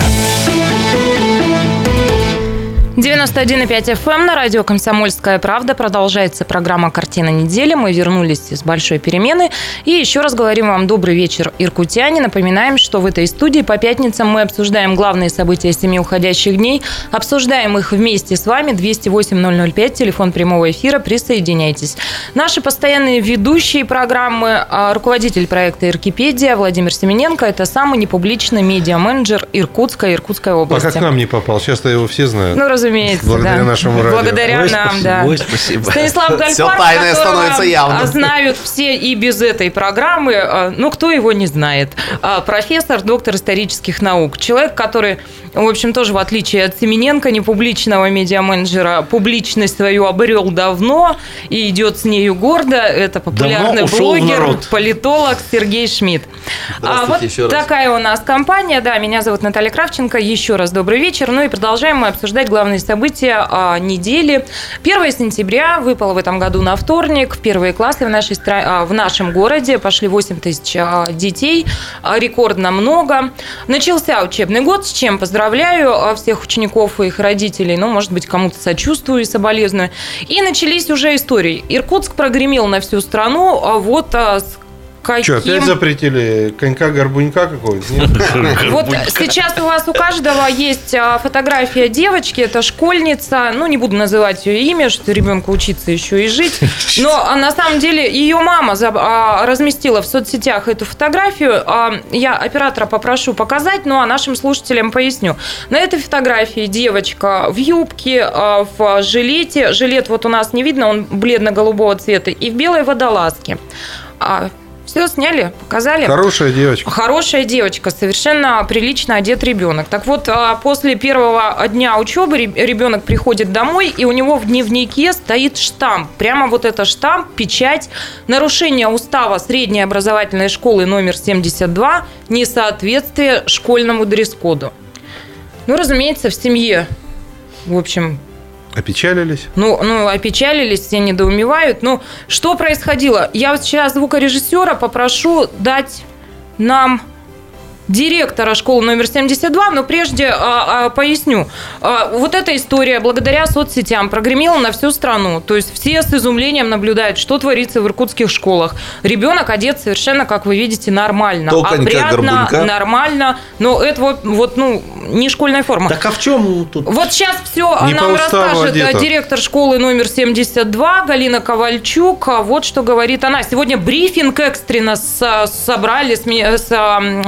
91,5 FM эм на радио «Комсомольская правда». Продолжается программа «Картина недели». Мы вернулись с большой перемены. И еще раз говорим вам добрый вечер, иркутяне. Напоминаем, что в этой студии по пятницам мы обсуждаем главные события семи уходящих дней. Обсуждаем их вместе с вами. 208-005, телефон прямого эфира. Присоединяйтесь. Наши постоянные ведущие программы, а, руководитель проекта «Иркипедия» Владимир Семененко. Это самый непубличный медиа-менеджер Иркутска и Иркутской А области. как к нам не попал? Сейчас-то его все знают. Ну, разумеется, Благодаря да. нашему радио. Благодаря Ой, нам, спасибо, да. ой, спасибо. Станислав Гальфар, Всё тайное становится явным. знают все и без этой программы. А, Ну, кто его не знает? А, Профессор, доктор исторических наук. Человек, который, в общем, тоже в отличие от Семененко, не публичного медиа-менеджера, публичность свою обрел давно и идет с нею гордо. Это популярный блогер, политолог Сергей Шмидт. А вот еще раз. такая у нас компания. Да, меня зовут Наталья Кравченко. Еще раз добрый вечер. Ну и продолжаем мы обсуждать главные события а, недели. 1 сентября выпало в этом году на вторник. В первые классы в, нашей стра- а, в нашем городе пошли 8 тысяч а, детей. А, Рекордно много. Начался учебный год, с чем поздравляю всех учеников и их родителей. Ну, может быть, кому-то сочувствую и соболезную. И начались уже истории. Иркутск прогремел на всю страну. А вот с каким... Что, опять запретили конька-горбунька какого-то? Нет? Вот сейчас у вас у каждого есть а, фотография девочки, это школьница, ну не буду называть ее имя, что ребенку учиться еще и жить, но а, на самом деле ее мама а, разместила в соцсетях эту фотографию, я оператора попрошу показать, ну а нашим слушателям поясню. На этой фотографии девочка в юбке, в жилете, жилет вот у нас не видно, он бледно-голубого цвета, и в белой водолазке. Все сняли, показали. Хорошая девочка. Хорошая девочка, совершенно прилично одет ребенок. Так вот, а, после первого дня учебы ре- ребенок приходит домой, и у него в дневнике стоит штамп. Прямо вот это штамп, печать, нарушение устава средней образовательной школы номер 72, несоответствие школьному дресс-коду. Ну, разумеется, в семье, в общем, Опечалились? ну, ну, опечалились, все недоумевают. Ну, что происходило? Я вот сейчас звукорежиссера попрошу дать нам директора школы номер 72, но прежде а, а, поясню. А, вот эта история благодаря соцсетям прогремела на всю страну. То есть все с изумлением наблюдают, что творится в иркутских школах. Ребенок одет совершенно, как вы видите, нормально. То конька, Опрятно, горбунька. нормально. Но это вот, вот, ну, не школьная форма. Так а в чем тут? Вот сейчас все Не нам расскажет одета. э, директор школы номер 72 Галина Ковальчук. А Вот что говорит она. Сегодня брифинг экстренно с- собрали с, с м,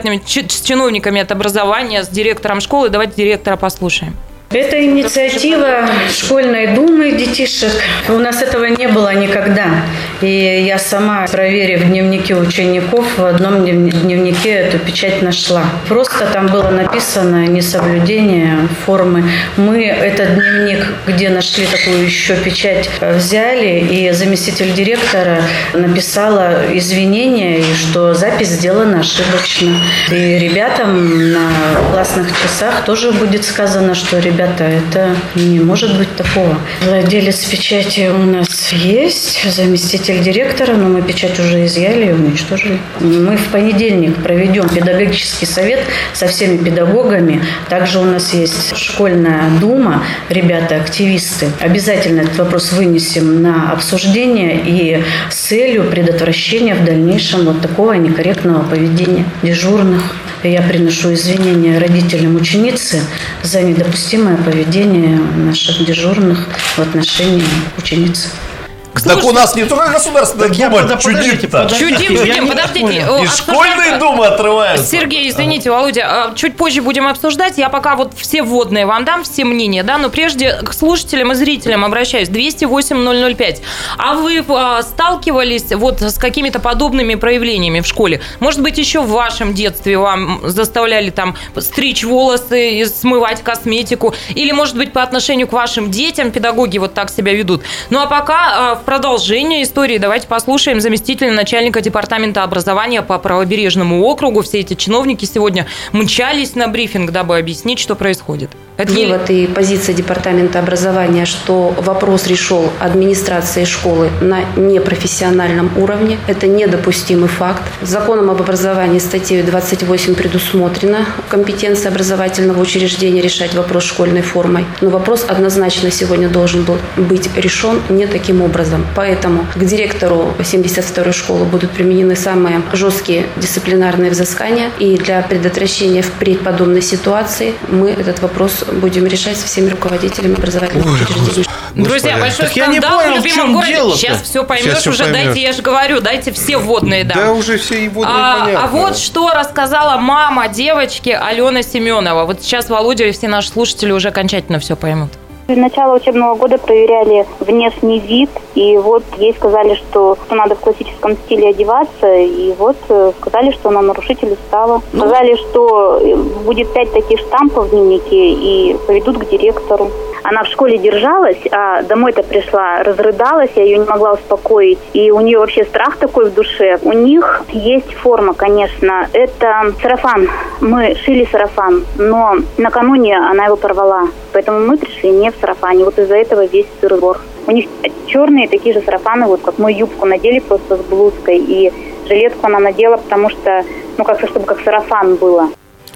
образовательными с чиновниками от образования, с директором школы. Давайте директора послушаем. Это инициатива школьной думы детишек. У нас этого не было никогда. И я сама, проверив дневники учеников, в одном днев- дневнике эту печать нашла. Просто там было написано несоблюдение формы. Мы этот дневник, где нашли такую еще печать, взяли, и заместитель директора написала извинения, и что запись сделана ошибочно. И ребятам на классных часах тоже будет сказано, что ребята, это не может быть такого. Владелец печати у нас есть, заместитель директора, но мы печать уже изъяли и уничтожили. Мы в понедельник проведем педагогический совет со всеми педагогами. Также у нас есть школьная дума, ребята, активисты. Обязательно этот вопрос вынесем на обсуждение и с целью предотвращения в дальнейшем вот такого некорректного поведения дежурных. Я приношу извинения родителям ученицы за недопустимое поведение наших дежурных в отношении ученицы. Так у нас не только государственная дума чудит-то. подождите. Чудим, чудим, подождите. И школьные думы отрываются. Сергей, извините, Володя, а, чуть позже будем обсуждать. Я пока вот все вводные вам дам, все мнения, да, но прежде к слушателям и зрителям обращаюсь. 208-005. А вы а, сталкивались вот с какими-то подобными проявлениями в школе? Может быть, еще в вашем детстве вам заставляли там стричь волосы, и смывать косметику? Или, может быть, по отношению к вашим детям педагоги вот так себя ведут? Ну, а пока а, в продолжение истории давайте послушаем заместителя начальника департамента образования по правобережному округу. Все эти чиновники сегодня мчались на брифинг, дабы объяснить, что происходит. Это Вывод и позиция департамента образования, что вопрос решил администрацией школы на непрофессиональном уровне. Это недопустимый факт. Законом об образовании статьей 28 предусмотрена компетенция образовательного учреждения решать вопрос школьной формой. Но вопрос однозначно сегодня должен был быть решен не таким образом. Поэтому к директору 72-й школы будут применены самые жесткие дисциплинарные взыскания. И для предотвращения впредь подобной ситуации мы этот вопрос будем решать со всеми руководителями образовательных учреждений. Друзья, Господи. большой Так я не скандал понял, в в любимом чем городе. дело-то? Сейчас все поймешь Сейчас всё уже. поймешь. Дайте, я же говорю, дайте все водные дам. Да уже все и водные А, понятно. а вот что рассказала мама девочки Алена Семенова. Вот сейчас Володя и все наши слушатели уже окончательно все поймут. Начала учебного года проверяли внешний вид, и вот ей сказали, что, что надо в классическом стиле одеваться, и вот э, сказали, что она нарушитель устава. Сказали, что э, будет пять таких штампов в дневнике, и поведут к директору. Она в школе держалась, а домой-то пришла, разрыдалась, я ее не могла успокоить. И у нее вообще страх такой в душе. У них есть форма, конечно. Это сарафан. Мы шили сарафан, но накануне она его порвала. Поэтому мы пришли не в сарафане. Вот из-за этого весь сырбор. У них черные такие же сарафаны, вот как мы юбку надели просто с блузкой. И жилетку она надела, потому что, ну, как-то, чтобы как сарафан было.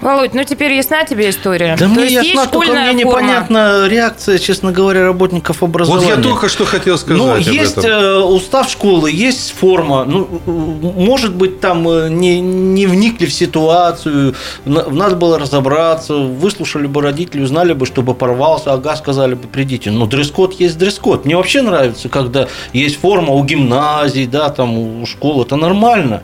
Володь, ну теперь ясна тебе история? Да То мне ясна, только мне форма? непонятна реакция, честно говоря, работников Вот образования. я только что хотел сказать Ну, об есть этом. э, устав школы, есть форма. Ну, может быть, там э, не, не вникли в ситуацию, на- надо было разобраться, выслушали бы родителей, узнали бы, чтобы порвался, ага, сказали бы, придите. Но дресс-код есть дресс-код. Мне вообще нравится, когда есть форма у гимназий, да, там, у школы, это нормально.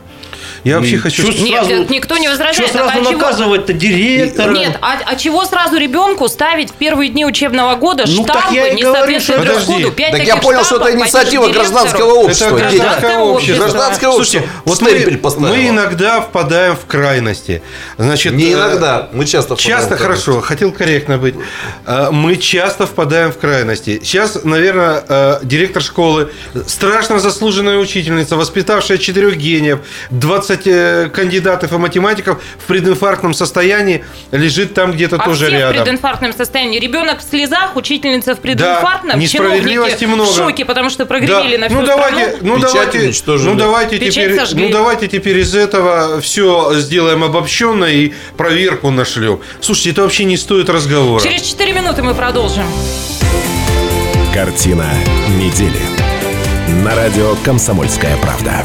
Я вообще И хочу... чё Нет, сразу- никто не возражает. Что сразу а наказывать-то директора? Нет, а, а чего сразу ребенку ставить в первые дни учебного года Ну, так штампы, не соответствуют? Подожди. Пять Так я понял, что это инициатива гражданского общества. Это гражданское общество. Гражданское общество. Слушайте, вот мы, мы иногда впадаем в крайности. Значит, Не э, иногда, мы часто впадаем Часто хорошо, хотел корректно быть. Э, Мы часто впадаем в крайности. Сейчас, наверное, э, директор школы, страшно заслуженная учительница, воспитавшая четырех гениев, 20 э, кандидатов и математиков в прединфарктном состоянии, лежит там где-то А тоже все в рядом. прединфарктном состоянии. Ребенок в слезах, учительница в прединфарктном, несправедливости чиновники много. в шоке, потому что прогремели Да. на всю ну, давайте, страну. ну, Печать давайте, уничтожили. ну, давайте Печать теперь, сожгли. ну, давайте теперь из этого все сделаем обобщенно и проверку нашлем. Слушайте, это вообще не стоит разговора. Через 4 минуты мы продолжим. Картина недели. На радио «Комсомольская правда».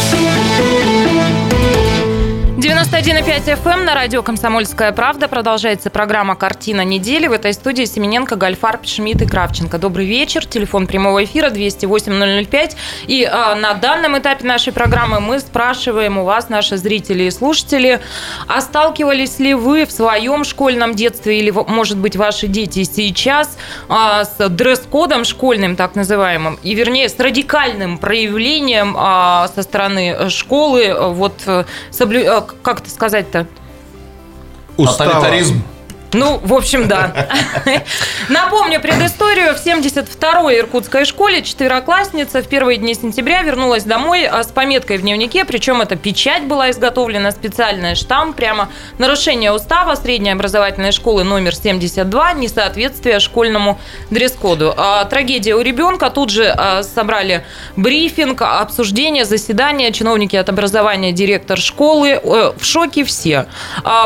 91,5 FM на радио «Комсомольская правда». Продолжается программа «Картина недели». В этой студии Семененко, Гальфарб, Шмидт и Кравченко. Добрый вечер. Телефон прямого эфира 208-005. И а, на данном этапе нашей программы мы спрашиваем у вас, наши зрители и слушатели, а сталкивались ли вы в своем школьном детстве или, может быть, ваши дети сейчас а, с дресс-кодом школьным, так называемым, и, вернее, с радикальным проявлением а, со стороны школы, э, вот, э, соблю- э, как это сказать-то? Устава. Тоталитаризм. Ну, в общем, да. Напомню предысторию. В 72-й иркутской школе четвероклассница в первые дни сентября вернулась домой а, с пометкой в дневнике, причем эта печать была изготовлена, специальный штамп, прямо нарушение устава средней образовательной школы номер 72, несоответствие школьному дресс-коду. А, Трагедия у ребенка. Тут же а, собрали брифинг, обсуждение, заседание. Чиновники от образования, директор школы. Э, В шоке все.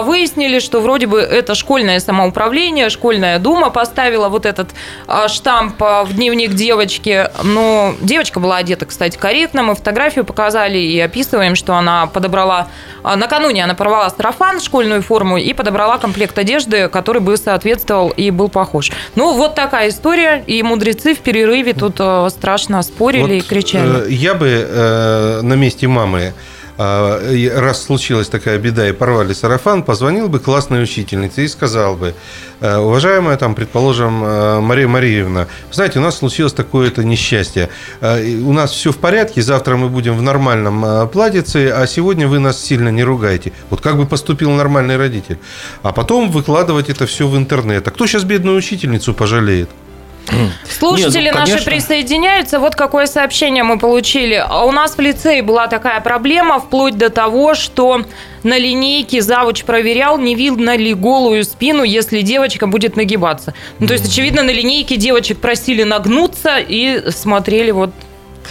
Выяснили, что вроде бы эта школьная местное самоуправление, школьная дума поставила вот этот а, штамп а, в дневник девочки. Но девочка была одета, кстати, корректно. Мы фотографию показали и описываем, что она подобрала... А, накануне она порвала сарафан, школьную форму и подобрала комплект одежды, который бы соответствовал и был похож. Ну, вот такая история. И мудрецы в перерыве тут страшно спорили вот, и кричали. Э, я бы э, на месте мамы раз случилась такая беда и порвали сарафан, позвонил бы классной учительнице и сказал бы, «Э, уважаемая, там, предположим, э, Мария Мариевна, знаете, у нас случилось такое-то несчастье. Э, у нас все в порядке, завтра мы будем в нормальном платьице, а сегодня вы нас сильно не ругаете. Вот как бы поступил нормальный родитель. А потом выкладывать это все в интернет. А кто сейчас бедную учительницу пожалеет? Слушатели Нет, ну, наши присоединяются. Вот какое сообщение мы получили. У нас в лицее была такая проблема, вплоть до того, что на линейке завуч проверял, не видно ли голую спину, если девочка будет нагибаться. Ну, то есть, очевидно, на линейке девочек просили нагнуться и смотрели вот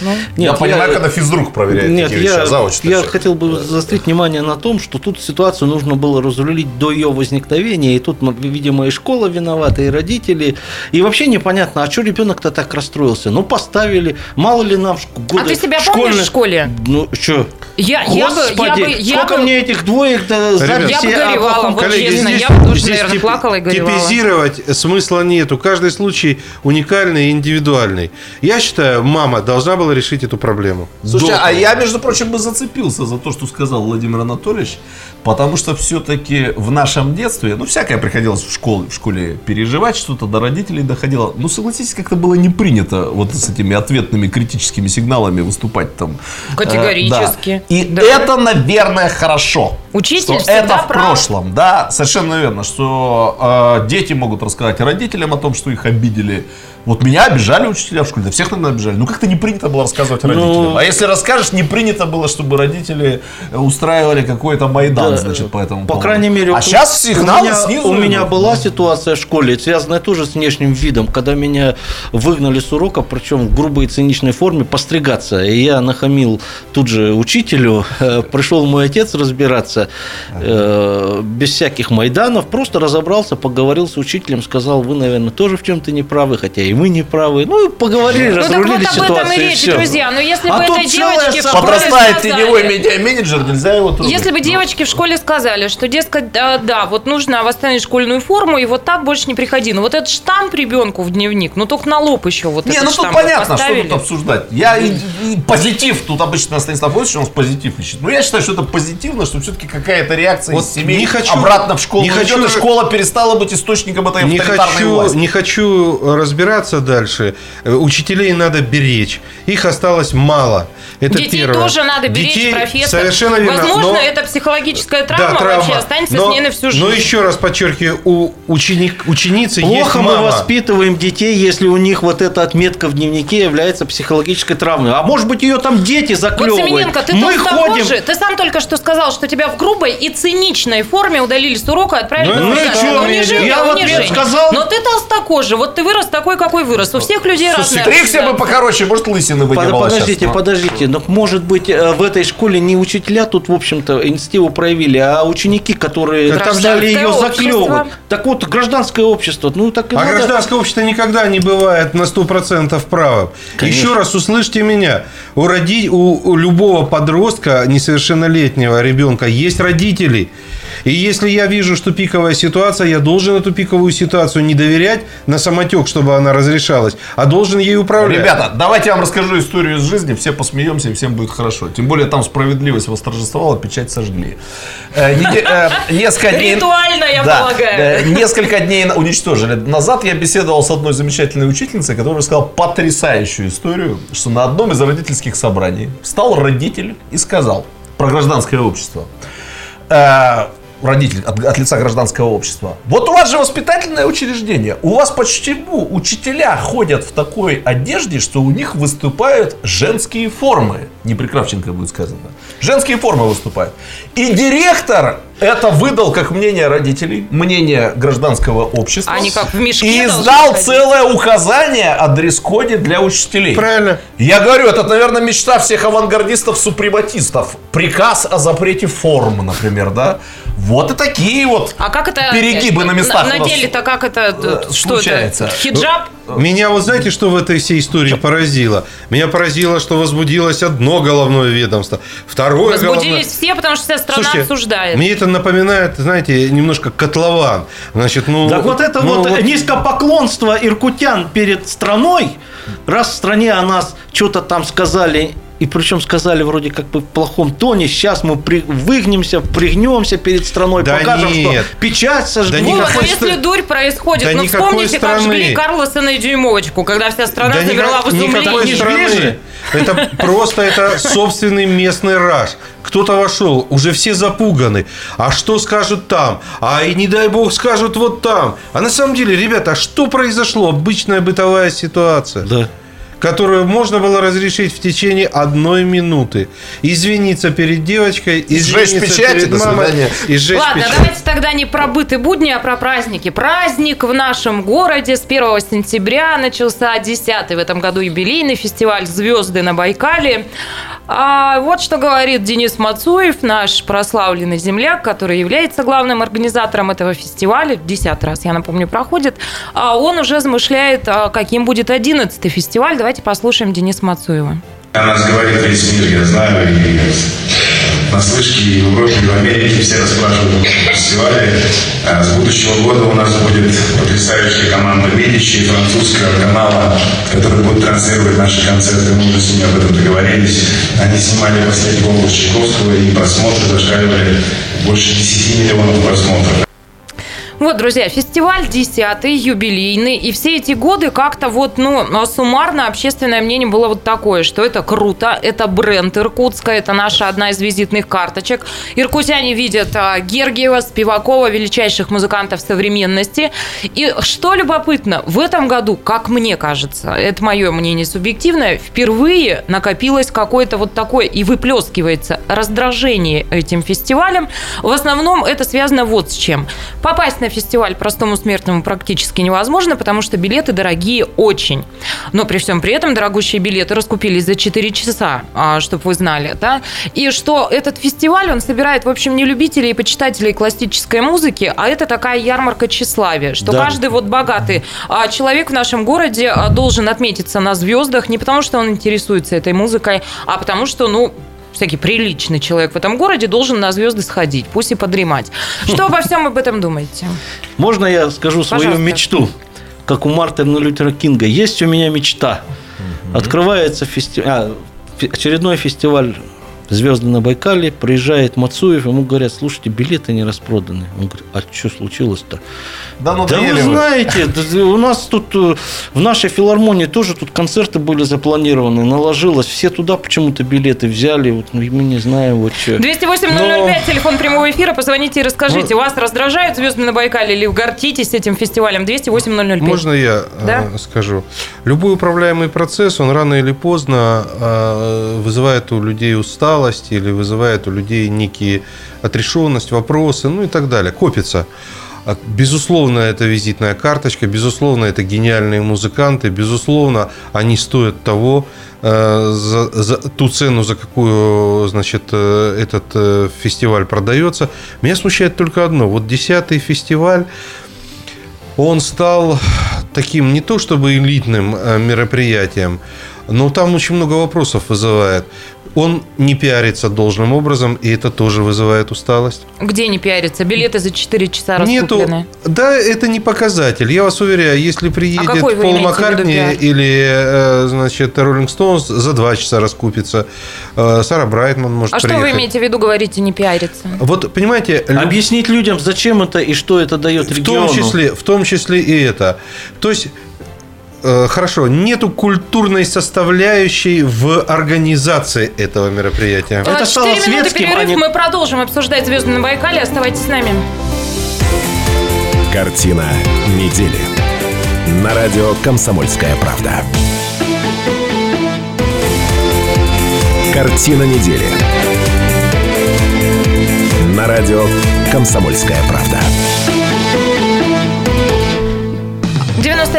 ну, нет, я понимаю, когда физрук проверяет нет, такие я, вещи, а я хотел бы заострить внимание на том, что тут ситуацию нужно было разрулить до ее возникновения, и тут, видимо, и школа виновата, и родители, и вообще непонятно, а что ребенок-то так расстроился? Ну, поставили, мало ли нам годы А ты себя школьные... помнишь в школе? Ну, что? Я, Господи, я бы, я бы, я сколько бы... мне этих двоек да, Ребят, Я бы горевала, вот коллеги, честно, здесь, я бы тоже, здесь наверное, плакала и горевала. Типизировать смысла нету, каждый случай уникальный и индивидуальный. Я считаю, мама должна была решить эту проблему. Слушай, а я, между прочим, бы зацепился за то, что сказал Владимир Анатольевич, потому что все-таки в нашем детстве, ну, всякое приходилось в школе, в школе переживать, что-то до родителей доходило. Ну, согласитесь, как-то было не принято вот с этими ответными критическими сигналами выступать там. Категорически. Э, да. И да. это, наверное, хорошо. Учитель что это в прав. прошлом, да, совершенно верно, что э, дети могут рассказать родителям о том, что их обидели, вот меня обижали учителя в школе, да всех наверное, обижали. Ну, как-то не принято было рассказывать ну, родителям. А если расскажешь, не принято было, чтобы родители устраивали какой-то майдан, да, значит, по этому По поводу. крайней мере, а сейчас сигнал у меня, снизу. У меня была ситуация в школе, связанная тоже с внешним видом, когда меня выгнали с урока, причем в грубой и циничной форме, постригаться. И я нахамил тут же учителю, э, пришел мой отец разбираться, э, без всяких майданов, просто разобрался, поговорил с учителем, сказал, вы, наверное, тоже в чем-то не правы, хотя и мы не правы. Ну, поговорили, ну, разрулили так вот об этом и речь, все. друзья. Но если а бы этой девочке в школе Подрастает теневой медиа-менеджер, нельзя его трогать. Если бы девочки в школе сказали, что, дескать, да, да, вот нужно восстановить школьную форму, и вот так больше не приходи. Ну, вот этот штамп ребенку в дневник, ну, только на лоб еще вот Не, ну, тут понятно, поставили. что тут обсуждать. Я и, и позитив, тут обычно Станислав Владимирович, он позитив ищет. Но я считаю, что это позитивно, что все-таки какая-то реакция вот из семей не хочу, обратно в школу не хочу, и школа перестала быть источником этой не авторитарной хочу, власти. Не хочу разбираться дальше. Э, учителей надо беречь. Их осталось мало. Это Детей первое. тоже надо беречь, Детей, профессор. Совершенно верно. Возможно, но, это психологическая травма, да, травма. вообще останется но, с ней на всю жизнь. Но еще раз подчеркиваю, у ученик, ученицы Плохо есть мама. мы воспитываем детей, если у них вот эта отметка в дневнике является психологической травмой. А может быть, ее там дети заклевывают. Вот, Семененко, ты мы ходим... Ты сам только что сказал, что тебя в грубой и циничной форме удалили с урока и отправили ну, ну, что, унижение, я унижение. сказал... Но ты толстокожий, вот ты вырос такой, какой вырос. У всех людей разные. Стригся бы покороче, может, лысины выдевал Подождите, сейчас, подождите. Но, может быть, э, в этой школе не учителя тут, в общем-то, инициативу проявили, а ученики, которые стали ее заклевывать. Так вот, гражданское общество. Ну, так а надо... гражданское общество никогда не бывает на 100% правым. Конечно. Еще раз услышьте меня. У, роди... у любого подростка, несовершеннолетнего ребенка, есть родители. И если я вижу, что пиковая ситуация, я должен эту пиковую ситуацию не доверять на самотек, чтобы она разрешалась, а должен ей управлять. Ребята, давайте я вам расскажу историю из жизни, все посмеемся и всем будет хорошо. Тем более там справедливость восторжествовала, печать сожгли. Э, э, несколько дней... Ритуально, я полагаю. Э, несколько дней уничтожили. Назад я беседовал с одной замечательной учительницей, которая рассказала потрясающую историю, что на одном из родительских собраний встал родитель и сказал про гражданское общество родитель от, от лица гражданского общества. Вот у вас же воспитательное учреждение. У вас почти учителя ходят в такой одежде, что у них выступают женские формы. Не при будет сказано. Женские формы выступают. И директор это выдал как мнение родителей, мнение гражданского общества. Они как в мешке И издал целое указание о дресс-коде для учителей. Правильно. Я говорю, это, наверное, мечта всех авангардистов-супрематистов. Приказ о запрете форм, например, да? Вот и такие вот а как это перегибы на местах. На, на деле-то как это, э, что случается? это? Хиджаб? Меня, вот знаете, что в этой всей истории поразило? Меня поразило, что возбудилось одно головное ведомство, второе Возбудились головное... все, потому что вся страна Слушайте, обсуждает. Мне это напоминает, знаете, немножко котлован. Значит, ну, Так вот это ну, вот, низкопоклонство иркутян перед страной, раз в стране о нас что-то там сказали и причем сказали вроде как бы в плохом тоне, сейчас мы при, выгнемся, пригнемся перед страной, Да покажем, нет. что печать сожгли. Да никакой ну если дурь происходит, Да ну вспомните, как страны. жгли Карлосона и Дюймовочку, когда вся страна Да замерла никак- в изумлении. никакой Не страны. Это просто это собственный местный раж. Кто-то вошел, уже все запуганы. А что скажут там? А и не дай бог скажут вот там. А на самом деле, ребята, а что произошло? Обычная бытовая ситуация. Да. Которую можно было разрешить в течение одной минуты. Извиниться перед девочкой, Сжечь извиниться печати, перед до мамой свидания. и сжечь Ладно, печать. давайте тогда не про быт и будни, а про праздники. Праздник в нашем городе с 1 сентября начался 10 в этом году юбилейный фестиваль «Звезды на Байкале». А вот что говорит Денис Мацуев, наш прославленный земляк, который является главным организатором этого фестиваля. В десятый раз, я напомню, проходит. А Он уже замышляет, а, каким будет 11 фестиваль. Давайте послушаем Дениса Мацуева. О нас говорит весь мир, я знаю, и на слышке, и в Европе, и в Америке все расспрашивают о фестивале. А С будущего года у нас будет потрясающая команда Медичи французского канала, который будет транслировать наши концерты. Мы уже с ними об этом договорились. Они снимали последний образ Чайковского, и просмотры зашкаливали больше 10 миллионов просмотров. Вот, друзья, фестиваль 10 юбилейный, и все эти годы как-то вот, ну, суммарно общественное мнение было вот такое, что это круто, это бренд Иркутска, это наша одна из визитных карточек. Иркутяне видят а, Гергиева, Спивакова, величайших музыкантов современности. И что любопытно, в этом году, как мне кажется, это мое мнение субъективное, впервые накопилось какое-то вот такое и выплескивается раздражение этим фестивалем. В основном это связано вот с чем. Попасть на фестиваль простому смертному практически невозможно, потому что билеты дорогие очень. Но при всем при этом дорогущие билеты раскупились за 4 часа, чтобы вы знали. Да? И что этот фестиваль, он собирает, в общем, не любителей и почитателей классической музыки, а это такая ярмарка тщеславия, что Да. каждый вот богатый а, человек в нашем городе а, должен отметиться на звездах не потому, что он интересуется этой музыкой, а потому что, ну, всякий приличный человек в этом городе должен на звезды сходить, пусть и подремать. Что обо всем об этом думаете? Можно я скажу свою Пожалуйста. мечту? Как у Мартина Лютера Кинга. Есть у меня мечта. Открывается фести- а, очередной фестиваль «Звезды на Байкале». Приезжает Мацуев, ему говорят, слушайте, билеты не распроданы. Он говорит, а что случилось-то? Да, ну Да вы знаете, да у нас тут э, в нашей филармонии тоже тут концерты были запланированы, наложилось, все туда почему-то билеты взяли, вот ну, мы не знаем вот что. 208-005, телефон прямого эфира, позвоните и расскажите, вас раздражают звезды на Байкале или гордитесь этим фестивалем? 208-005. Можно я Да? э, скажу? Любой управляемый процесс, он рано или поздно э, вызывает у людей усталость или вызывает у людей некие отрешенность, вопросы, ну и так далее. Копится. А, Безусловно, это визитная карточка, безусловно, это гениальные музыканты, безусловно, они стоят того, э, за, за ту цену, за какую значит, э, этот э, фестиваль продается. Меня смущает только одно. Вот десятый фестиваль, он стал таким не то чтобы элитным э, мероприятием, но там очень много вопросов вызывает. Он не пиарится должным образом, и это тоже вызывает усталость. Где не пиарится? Билеты за 4 часа Нету. раскуплены. Да, это не показатель. Я вас уверяю, если приедет А Пол в Маккартни или, э, значит, Роллинг Стоунс, за два часа раскупится. Э, Сара Брайтман может А что приехать. вы имеете в виду, говорите, не пиарится? Вот, понимаете, Объяснить людям, зачем это и что это дает в региону. том числе, в том числе и это. То есть Хорошо, нету культурной составляющей в организации этого мероприятия. Это А, стало минуты светским, перерыв, а не- мы продолжим обсуждать звезды на Байкале. Оставайтесь с нами. Картина недели. На радио «Комсомольская правда». Картина недели. На радио «Комсомольская правда».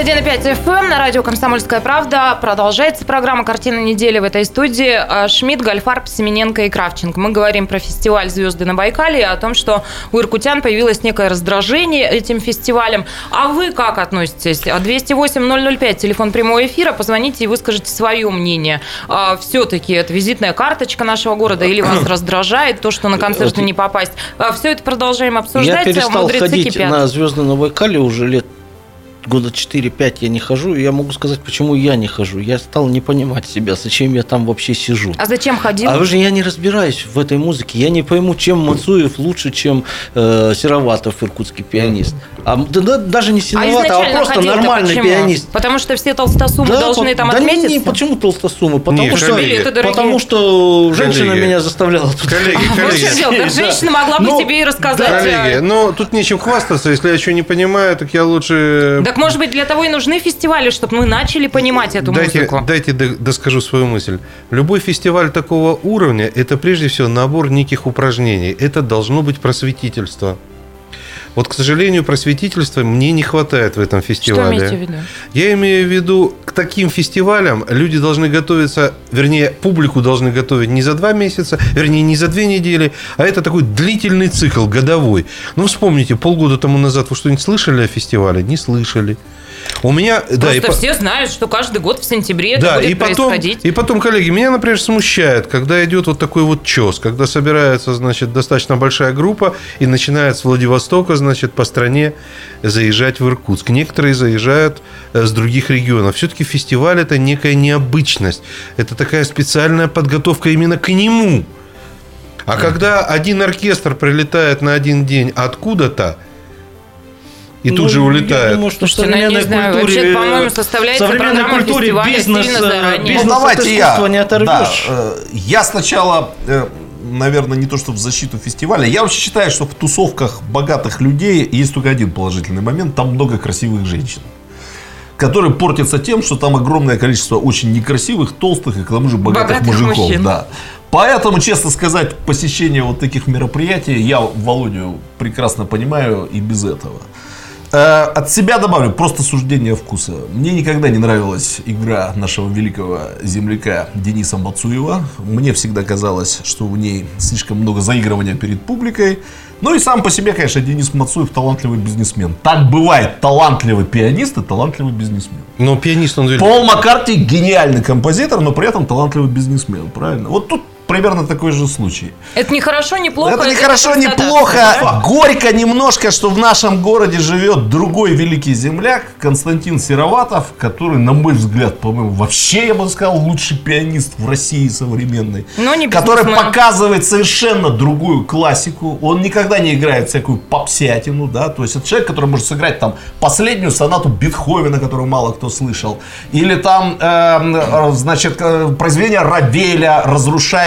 91,5 FM эм на радио «Комсомольская правда». Продолжается программа «Картина недели» в этой студии. А, Шмидт, Гольфарб, Семененко и Кравченко. Мы говорим про фестиваль «Звезды на Байкале» и о том, что у иркутян появилось некое раздражение этим фестивалем. А вы как относитесь? 208-005, телефон прямого эфира. Позвоните и выскажите свое мнение. А, Все-таки это визитная карточка нашего города или вас раздражает то, что на концерты не попасть? А, Все это продолжаем обсуждать. Я перестал Мудрецы ходить кипят. на звезды на Байкале уже лет года 4-5 я не хожу, и я могу сказать, почему я не хожу. Я стал не понимать себя, зачем я там вообще сижу. А зачем ходил? А вы же я не разбираюсь в этой музыке. Я не пойму, чем Мацуев лучше, чем э, Сероватов, иркутский пианист. А, да, да, даже не А Сероватов, а, изначально просто нормальный почему? пианист. Потому что все толстосумы Да, должны по- там да не, отметиться? не, почему толстосумы? Потому, Не, что, коллеги. Потому что женщина Коллеги. меня заставляла туда. Коллеги, Вот коллеги. в чем дело. Да. женщина могла бы Ну, тебе и рассказать. а- Коллеги, ну тут нечем хвастаться. Если я что не понимаю, так я лучше... Так может быть для того и нужны фестивали, чтобы мы начали понимать эту дайте, музыку. дайте доскажу свою мысль. Любой фестиваль такого уровня – это прежде всего набор неких упражнений. Это должно быть просветительство. Вот, к сожалению, просветительства мне не хватает в этом Что фестивале. имеете в виду? Я имею в виду, к таким фестивалям люди должны готовиться, вернее, публику должны готовить не за два месяца, вернее, не за две недели, а это такой длительный цикл, годовой. Ну, вспомните, полгода тому назад вы что-нибудь слышали о фестивале? Не слышали. У меня... да, и Просто по- все знают, что каждый год в сентябре это да, будет и потом, происходить. и потом, коллеги, меня, например, смущает, когда идет вот такой вот чес, когда собирается, значит, достаточно большая группа и начинает с Владивостока, значит, по стране заезжать в Иркутск. Некоторые заезжают э, с других регионов. Все-таки фестиваль – это некая необычность. Это такая специальная подготовка именно к нему. А когда один оркестр прилетает на один день откуда-то, и тут Ну, же я улетает. думаю, что в Слушайте, ну, я не современной знаю, культуре, вообще, по-моему, составляется в современной культуре бизнес, э, бизнес Ну, давайте я. не оторвешь. Да, э, я сначала, э, наверное, не то что в защиту фестиваля. Я вообще считаю, что в тусовках богатых людей есть только один положительный момент. Там много красивых женщин. Которые портятся тем, что там огромное количество очень некрасивых, толстых и к тому же богатых, Богатых мужиков. мужчин. Да. Поэтому, честно сказать, посещение вот таких мероприятий я Володю прекрасно понимаю и без этого. Э, От себя добавлю просто суждение вкуса. Мне никогда не нравилась игра нашего великого земляка Дениса Мацуева. Мне всегда казалось, что в ней слишком много заигрывания перед публикой. Ну и сам по себе, конечно, Денис Мацуев талантливый бизнесмен. Так бывает талантливый пианист и талантливый бизнесмен. Но пианист он. Пол Маккарти гениальный композитор, но при этом талантливый бизнесмен, правильно? Вот тут примерно такой же случай. Это не хорошо, не плохо. Это не хорошо, просто не плохо. да? Горько немножко, что в нашем городе живет другой великий земляк Константин Сероватов, который, на мой взгляд, по-моему, вообще, я бы сказал, лучший пианист в России современной. Но не который показывает совершенно другую классику. Он никогда не играет всякую попсятину, да, то есть это человек, который может сыграть там последнюю сонату Бетховена, которую мало кто слышал, или там, э, значит, э, произведение Равеля,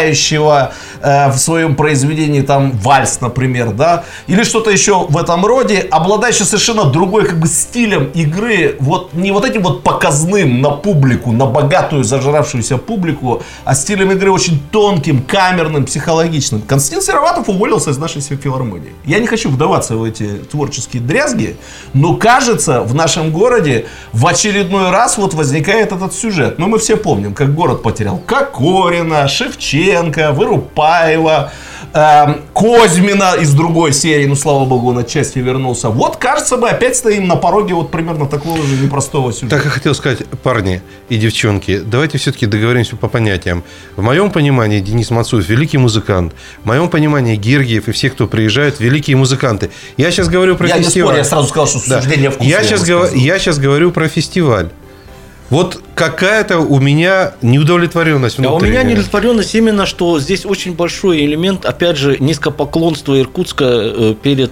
разрушающего э, в своем произведении там вальс, например, да, или что-то еще в этом роде, обладающий совершенно другой как бы стилем игры, вот не вот этим вот показным на публику, на богатую зажравшуюся публику, а стилем игры очень тонким, камерным, психологичным. Константин Сероватов уволился из нашей филармонии. Я не хочу вдаваться в эти творческие дрязги, но кажется, в нашем городе в очередной раз вот возникает этот сюжет. Но мы все помним, как город потерял Кокорина, Шевченко, Вырупаева, эм, Козьмина из другой серии, ну слава богу, он отчасти вернулся. Вот, кажется, мы опять стоим на пороге вот примерно такого же непростого сюжета. Так и хотел сказать, парни и девчонки, давайте все-таки договоримся по понятиям. В моем понимании Денис Мацуев великий музыкант. В моем понимании Гергиев и все, кто приезжают, великие музыканты. Я сейчас говорю про Я не фестиваль. спорю, я сразу сказал, что Да. суждение вкуса. Я сейчас, высказываю. я сейчас говорю про фестиваль. Вот какая-то у меня неудовлетворенность А у меня неудовлетворенность именно, что здесь очень большой элемент, опять же, низкопоклонства Иркутска э, перед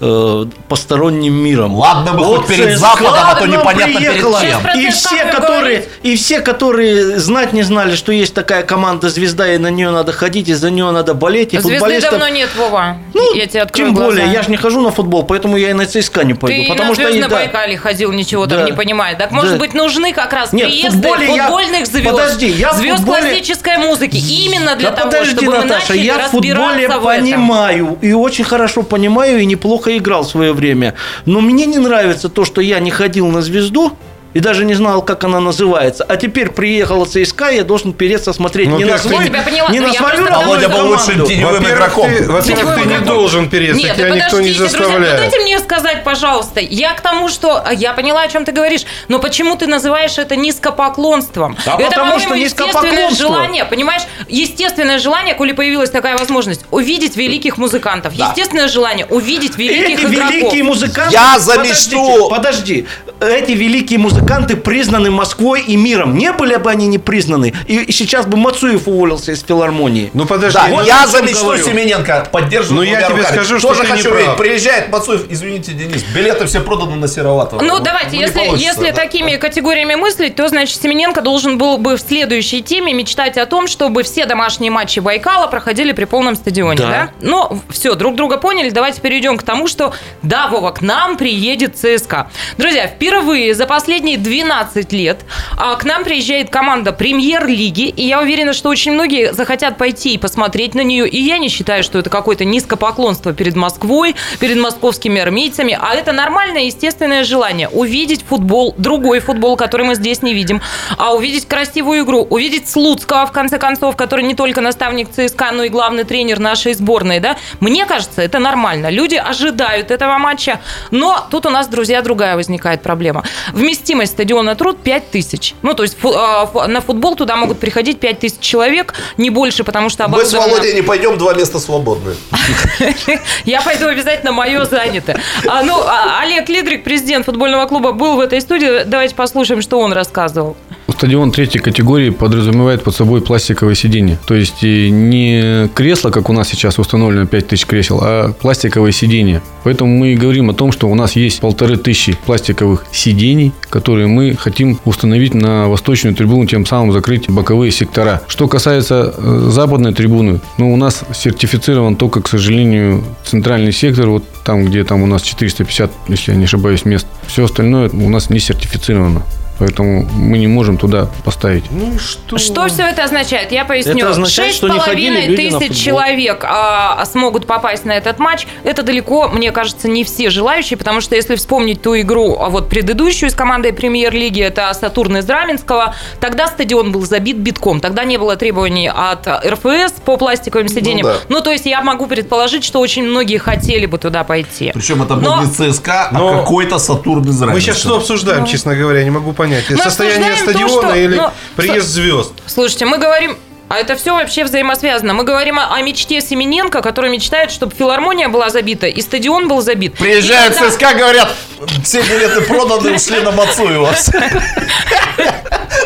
э, посторонним миром. Ладно бы хоть перед ЦСКА Западом, а то непонятно перед приехала. Сейчас про И все, которые, и все, которые знать не знали, что есть такая команда «Звезда», и на нее надо ходить, и за нее надо болеть, и Звезды футболистов... давно нет, Вова. Ну, я тебе открою Тем глаза. более, я же не хожу на футбол, поэтому я и на ЦСКА не пойду. Ты потому на что на да. Байкале ходил, ничего Да. там не понимает. Так, может Да. быть, нужны как раз Нет, приезды футболе я- футбольных звезд, Подожди, я звезд футболе- классической музыки. Именно для да того, подожди, чтобы мы Наташа, начали я в футболе в понимаю и очень хорошо понимаю и неплохо играл в свое время. Но мне не нравится то, что я не ходил на звезду, и даже не знал, как она называется. А теперь приехала ЦСКА, я должен переться смотреть Ну, не на во-первых, свой, поняла, не но на я свою родную Володя был лучшим теневым игроком. ты, во-первых, ты не должен переться, Нет, тебя да никто не подождите, друзья, ну заставляет. дайте мне сказать, пожалуйста. Я к тому, что а, я поняла, о чем ты говоришь, но почему ты называешь это низкопоклонством? Да это, потому что естественное низкопоклонство. желание, понимаешь? Естественное желание, коли появилась такая возможность, увидеть великих музыкантов. Естественное желание увидеть великих Эти игроков. великие музыканты... Я за мечту. Подожди. Эти великие музыканты признаны Москвой и миром. Не были бы они не признаны, и сейчас бы Мацуев уволился из филармонии. Ну подожди, Да, Вот я за мечту говорю. Семененко поддерживаю. Ну, я тебе руками. скажу, что Тоже ты не хочу прав. видеть. Приезжает Мацуев, извините, Денис, билеты все проданы на Сероватого. Ну, давайте, не если, если да. такими категориями мыслить, то, значит, Семененко должен был бы в следующей теме мечтать о том, чтобы все домашние матчи Байкала проходили при полном стадионе, да? Да. Ну, все, друг друга поняли. Давайте перейдем к тому, что, да, Вова, к нам приедет ЦСКА. Друзья, впервые за последние 12 лет а, к нам приезжает команда премьер-лиги, и я уверена, что очень многие захотят пойти и посмотреть на нее, и я не считаю, что это какое-то низкопоклонство перед Москвой, перед московскими армейцами, а это нормальное, естественное желание увидеть футбол, другой футбол, который мы здесь не видим, а увидеть красивую игру, увидеть Слуцкого, в конце концов, который не только наставник ЦСКА, но и главный тренер нашей сборной, да, мне кажется, это нормально. Люди ожидают этого матча, но тут у нас, друзья, другая возникает проблема. Вместимость стадиона Труд 5 тысяч. Ну, то есть фу- фу- на футбол туда могут приходить 5 тысяч человек, не больше, потому что Мы с оборудовано- Володей не пойдем, два места свободны. я пойду обязательно, мое занято. А, ну, а, Олег Лидрик, президент футбольного клуба, был в этой студии. Давайте послушаем, что он рассказывал. Стадион третьей категории подразумевает под собой пластиковое сиденье. То есть не кресло, как у нас сейчас установлено 5000 кресел, а пластиковое сиденье. Поэтому мы и говорим о том, что у нас есть полторы тысячи пластиковых сидений, которые мы хотим установить на восточную трибуну, тем самым закрыть боковые сектора. Что касается э, западной трибуны, ну, у нас сертифицирован только, к сожалению, центральный сектор, вот там, где там у нас 450, если я не ошибаюсь, мест. Все остальное у нас не сертифицировано. Поэтому мы не можем туда поставить. Ну и что? Что все это означает? Я поясню. Это означает, что не ходили тысяч человек а, смогут попасть на этот матч. Это далеко, мне кажется, не все желающие, потому что если вспомнить ту игру, а вот предыдущую с командой премьер-лиги, это Сатурн из Раменского, тогда стадион был забит битком. Тогда не было требований от РФС по пластиковым сиденьям. да. Ну, то есть я могу предположить, что очень многие хотели бы туда пойти. Причем это был Но- не ЦСКА, а Но- какой-то Сатурн из Мы сейчас что обсуждаем, честно говоря, я не могу понять. Состояние Ну. обсуждаем то, стадиона что- или ну, приезд звезд? Слушайте, мы говорим... А это все вообще взаимосвязано. Мы говорим о, о мечте Семененко, который мечтает, чтобы филармония была забита и стадион был забит. Приезжают И тогда- ЦСКА, говорят, все билеты проданы, ушли на Мацуева.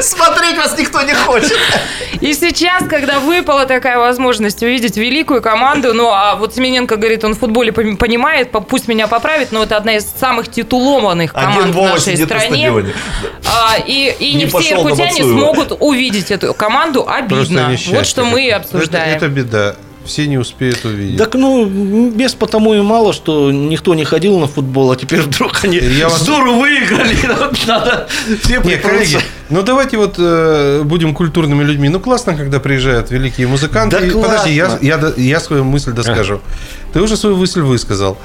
Смотреть вас никто не хочет. И сейчас, когда выпала такая возможность увидеть великую команду, ну, а вот Семененко говорит, он в футболе понимает, по- пусть меня поправит, но это одна из самых титулованных команд Один в нашей сидит на стране. стадионе. А, и, и не, Не все на иркутяне смогут увидеть эту команду. Просто Несчастье Вот что мы обсуждаем. Это, это беда. Все не успеют увидеть. Так ну, без потому и мало, что никто не ходил на футбол, а теперь вдруг они Я вас- здорово выиграли. Вот Надо все Не, припрутся. коллеги, ну давайте вот э, будем культурными людьми. Ну классно, когда приезжают великие музыканты. Да И Подожди, я, я, я свою мысль доскажу. Ты уже свою мысль высказал.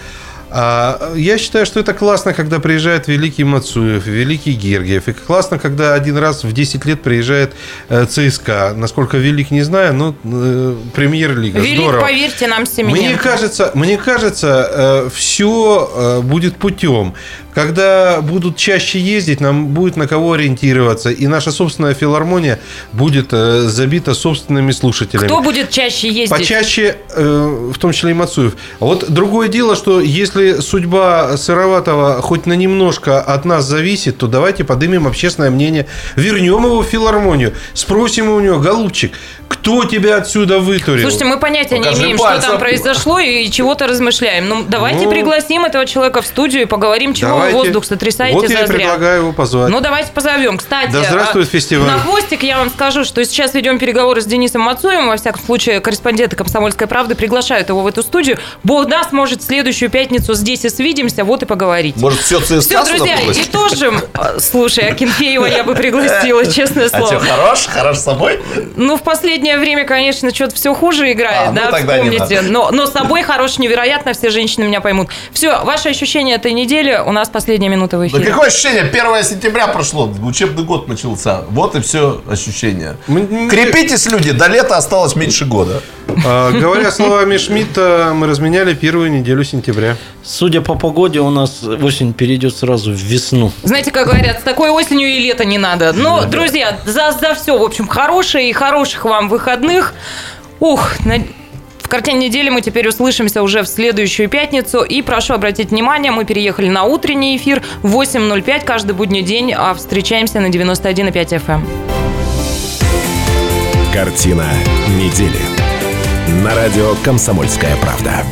А, я считаю, что это классно, когда приезжает великий Мацуев, великий Гергиев. И классно, когда один раз в 10 лет приезжает э, ЦСКА. Насколько велик, не знаю, но э, премьер-лига. Велик, Здорово. поверьте нам, Семененко. Мне кажется, мне кажется, все будет путем. Когда будут чаще ездить, нам будет на кого ориентироваться, и наша собственная филармония будет э, забита собственными слушателями. Кто будет чаще ездить? Почаще, э, в том числе и Мацуев. Вот другое дело, что если судьба Сыроватого хоть на немножко от нас зависит, то давайте поднимем общественное мнение, вернем его в филармонию, спросим у него, голубчик, кто тебя отсюда вытурил? Слушайте, мы понятия не Покажи имеем, что там произошло и чего-то размышляем. Ну, давайте Ну, пригласим этого человека в студию и поговорим, чего вы Давайте. воздух сотрясаете Вот я и зазря. предлагаю его позвать. Ну, давайте позовем. Кстати, Да здравствует а, фестиваль. На хвостик я вам скажу, что сейчас ведем переговоры с Денисом Мацуевым. Во всяком случае, корреспонденты «Комсомольской правды» приглашают его в эту студию. Бог даст, может, в следующую пятницу здесь и свидимся, вот и поговорить. Может, все ЦСКА Все, друзья, пригласить? итожим. А, Слушай, Акинфеева я бы пригласила, честное А слово. что, хорош? Хорош с собой? Ну, в последнее последнее время, конечно, что-то все хуже играет, А, ну да, вспомните. надо. Но, но с собой хорош невероятно, все женщины меня поймут. Все, ваше ощущение этой недели, у нас последняя минута в Да эфире. какое ощущение? 1 сентября прошло, учебный год начался. Вот и все ощущение. Крепитесь, люди, до лета осталось меньше года. А, Говоря словами Шмидта, мы разменяли первую неделю сентября. Судя по погоде, у нас осень перейдет сразу в весну. Знаете, как говорят, с такой осенью и лето не надо. Но, друзья, за, за все, в общем, хорошее и хороших вам выходных. Ух, на- в картине недели мы теперь услышимся уже в следующую пятницу. И прошу обратить внимание, мы переехали на утренний эфир в 8.05 каждый будний день, а встречаемся на 91,5 FM. Картина недели. На радио «Комсомольская правда».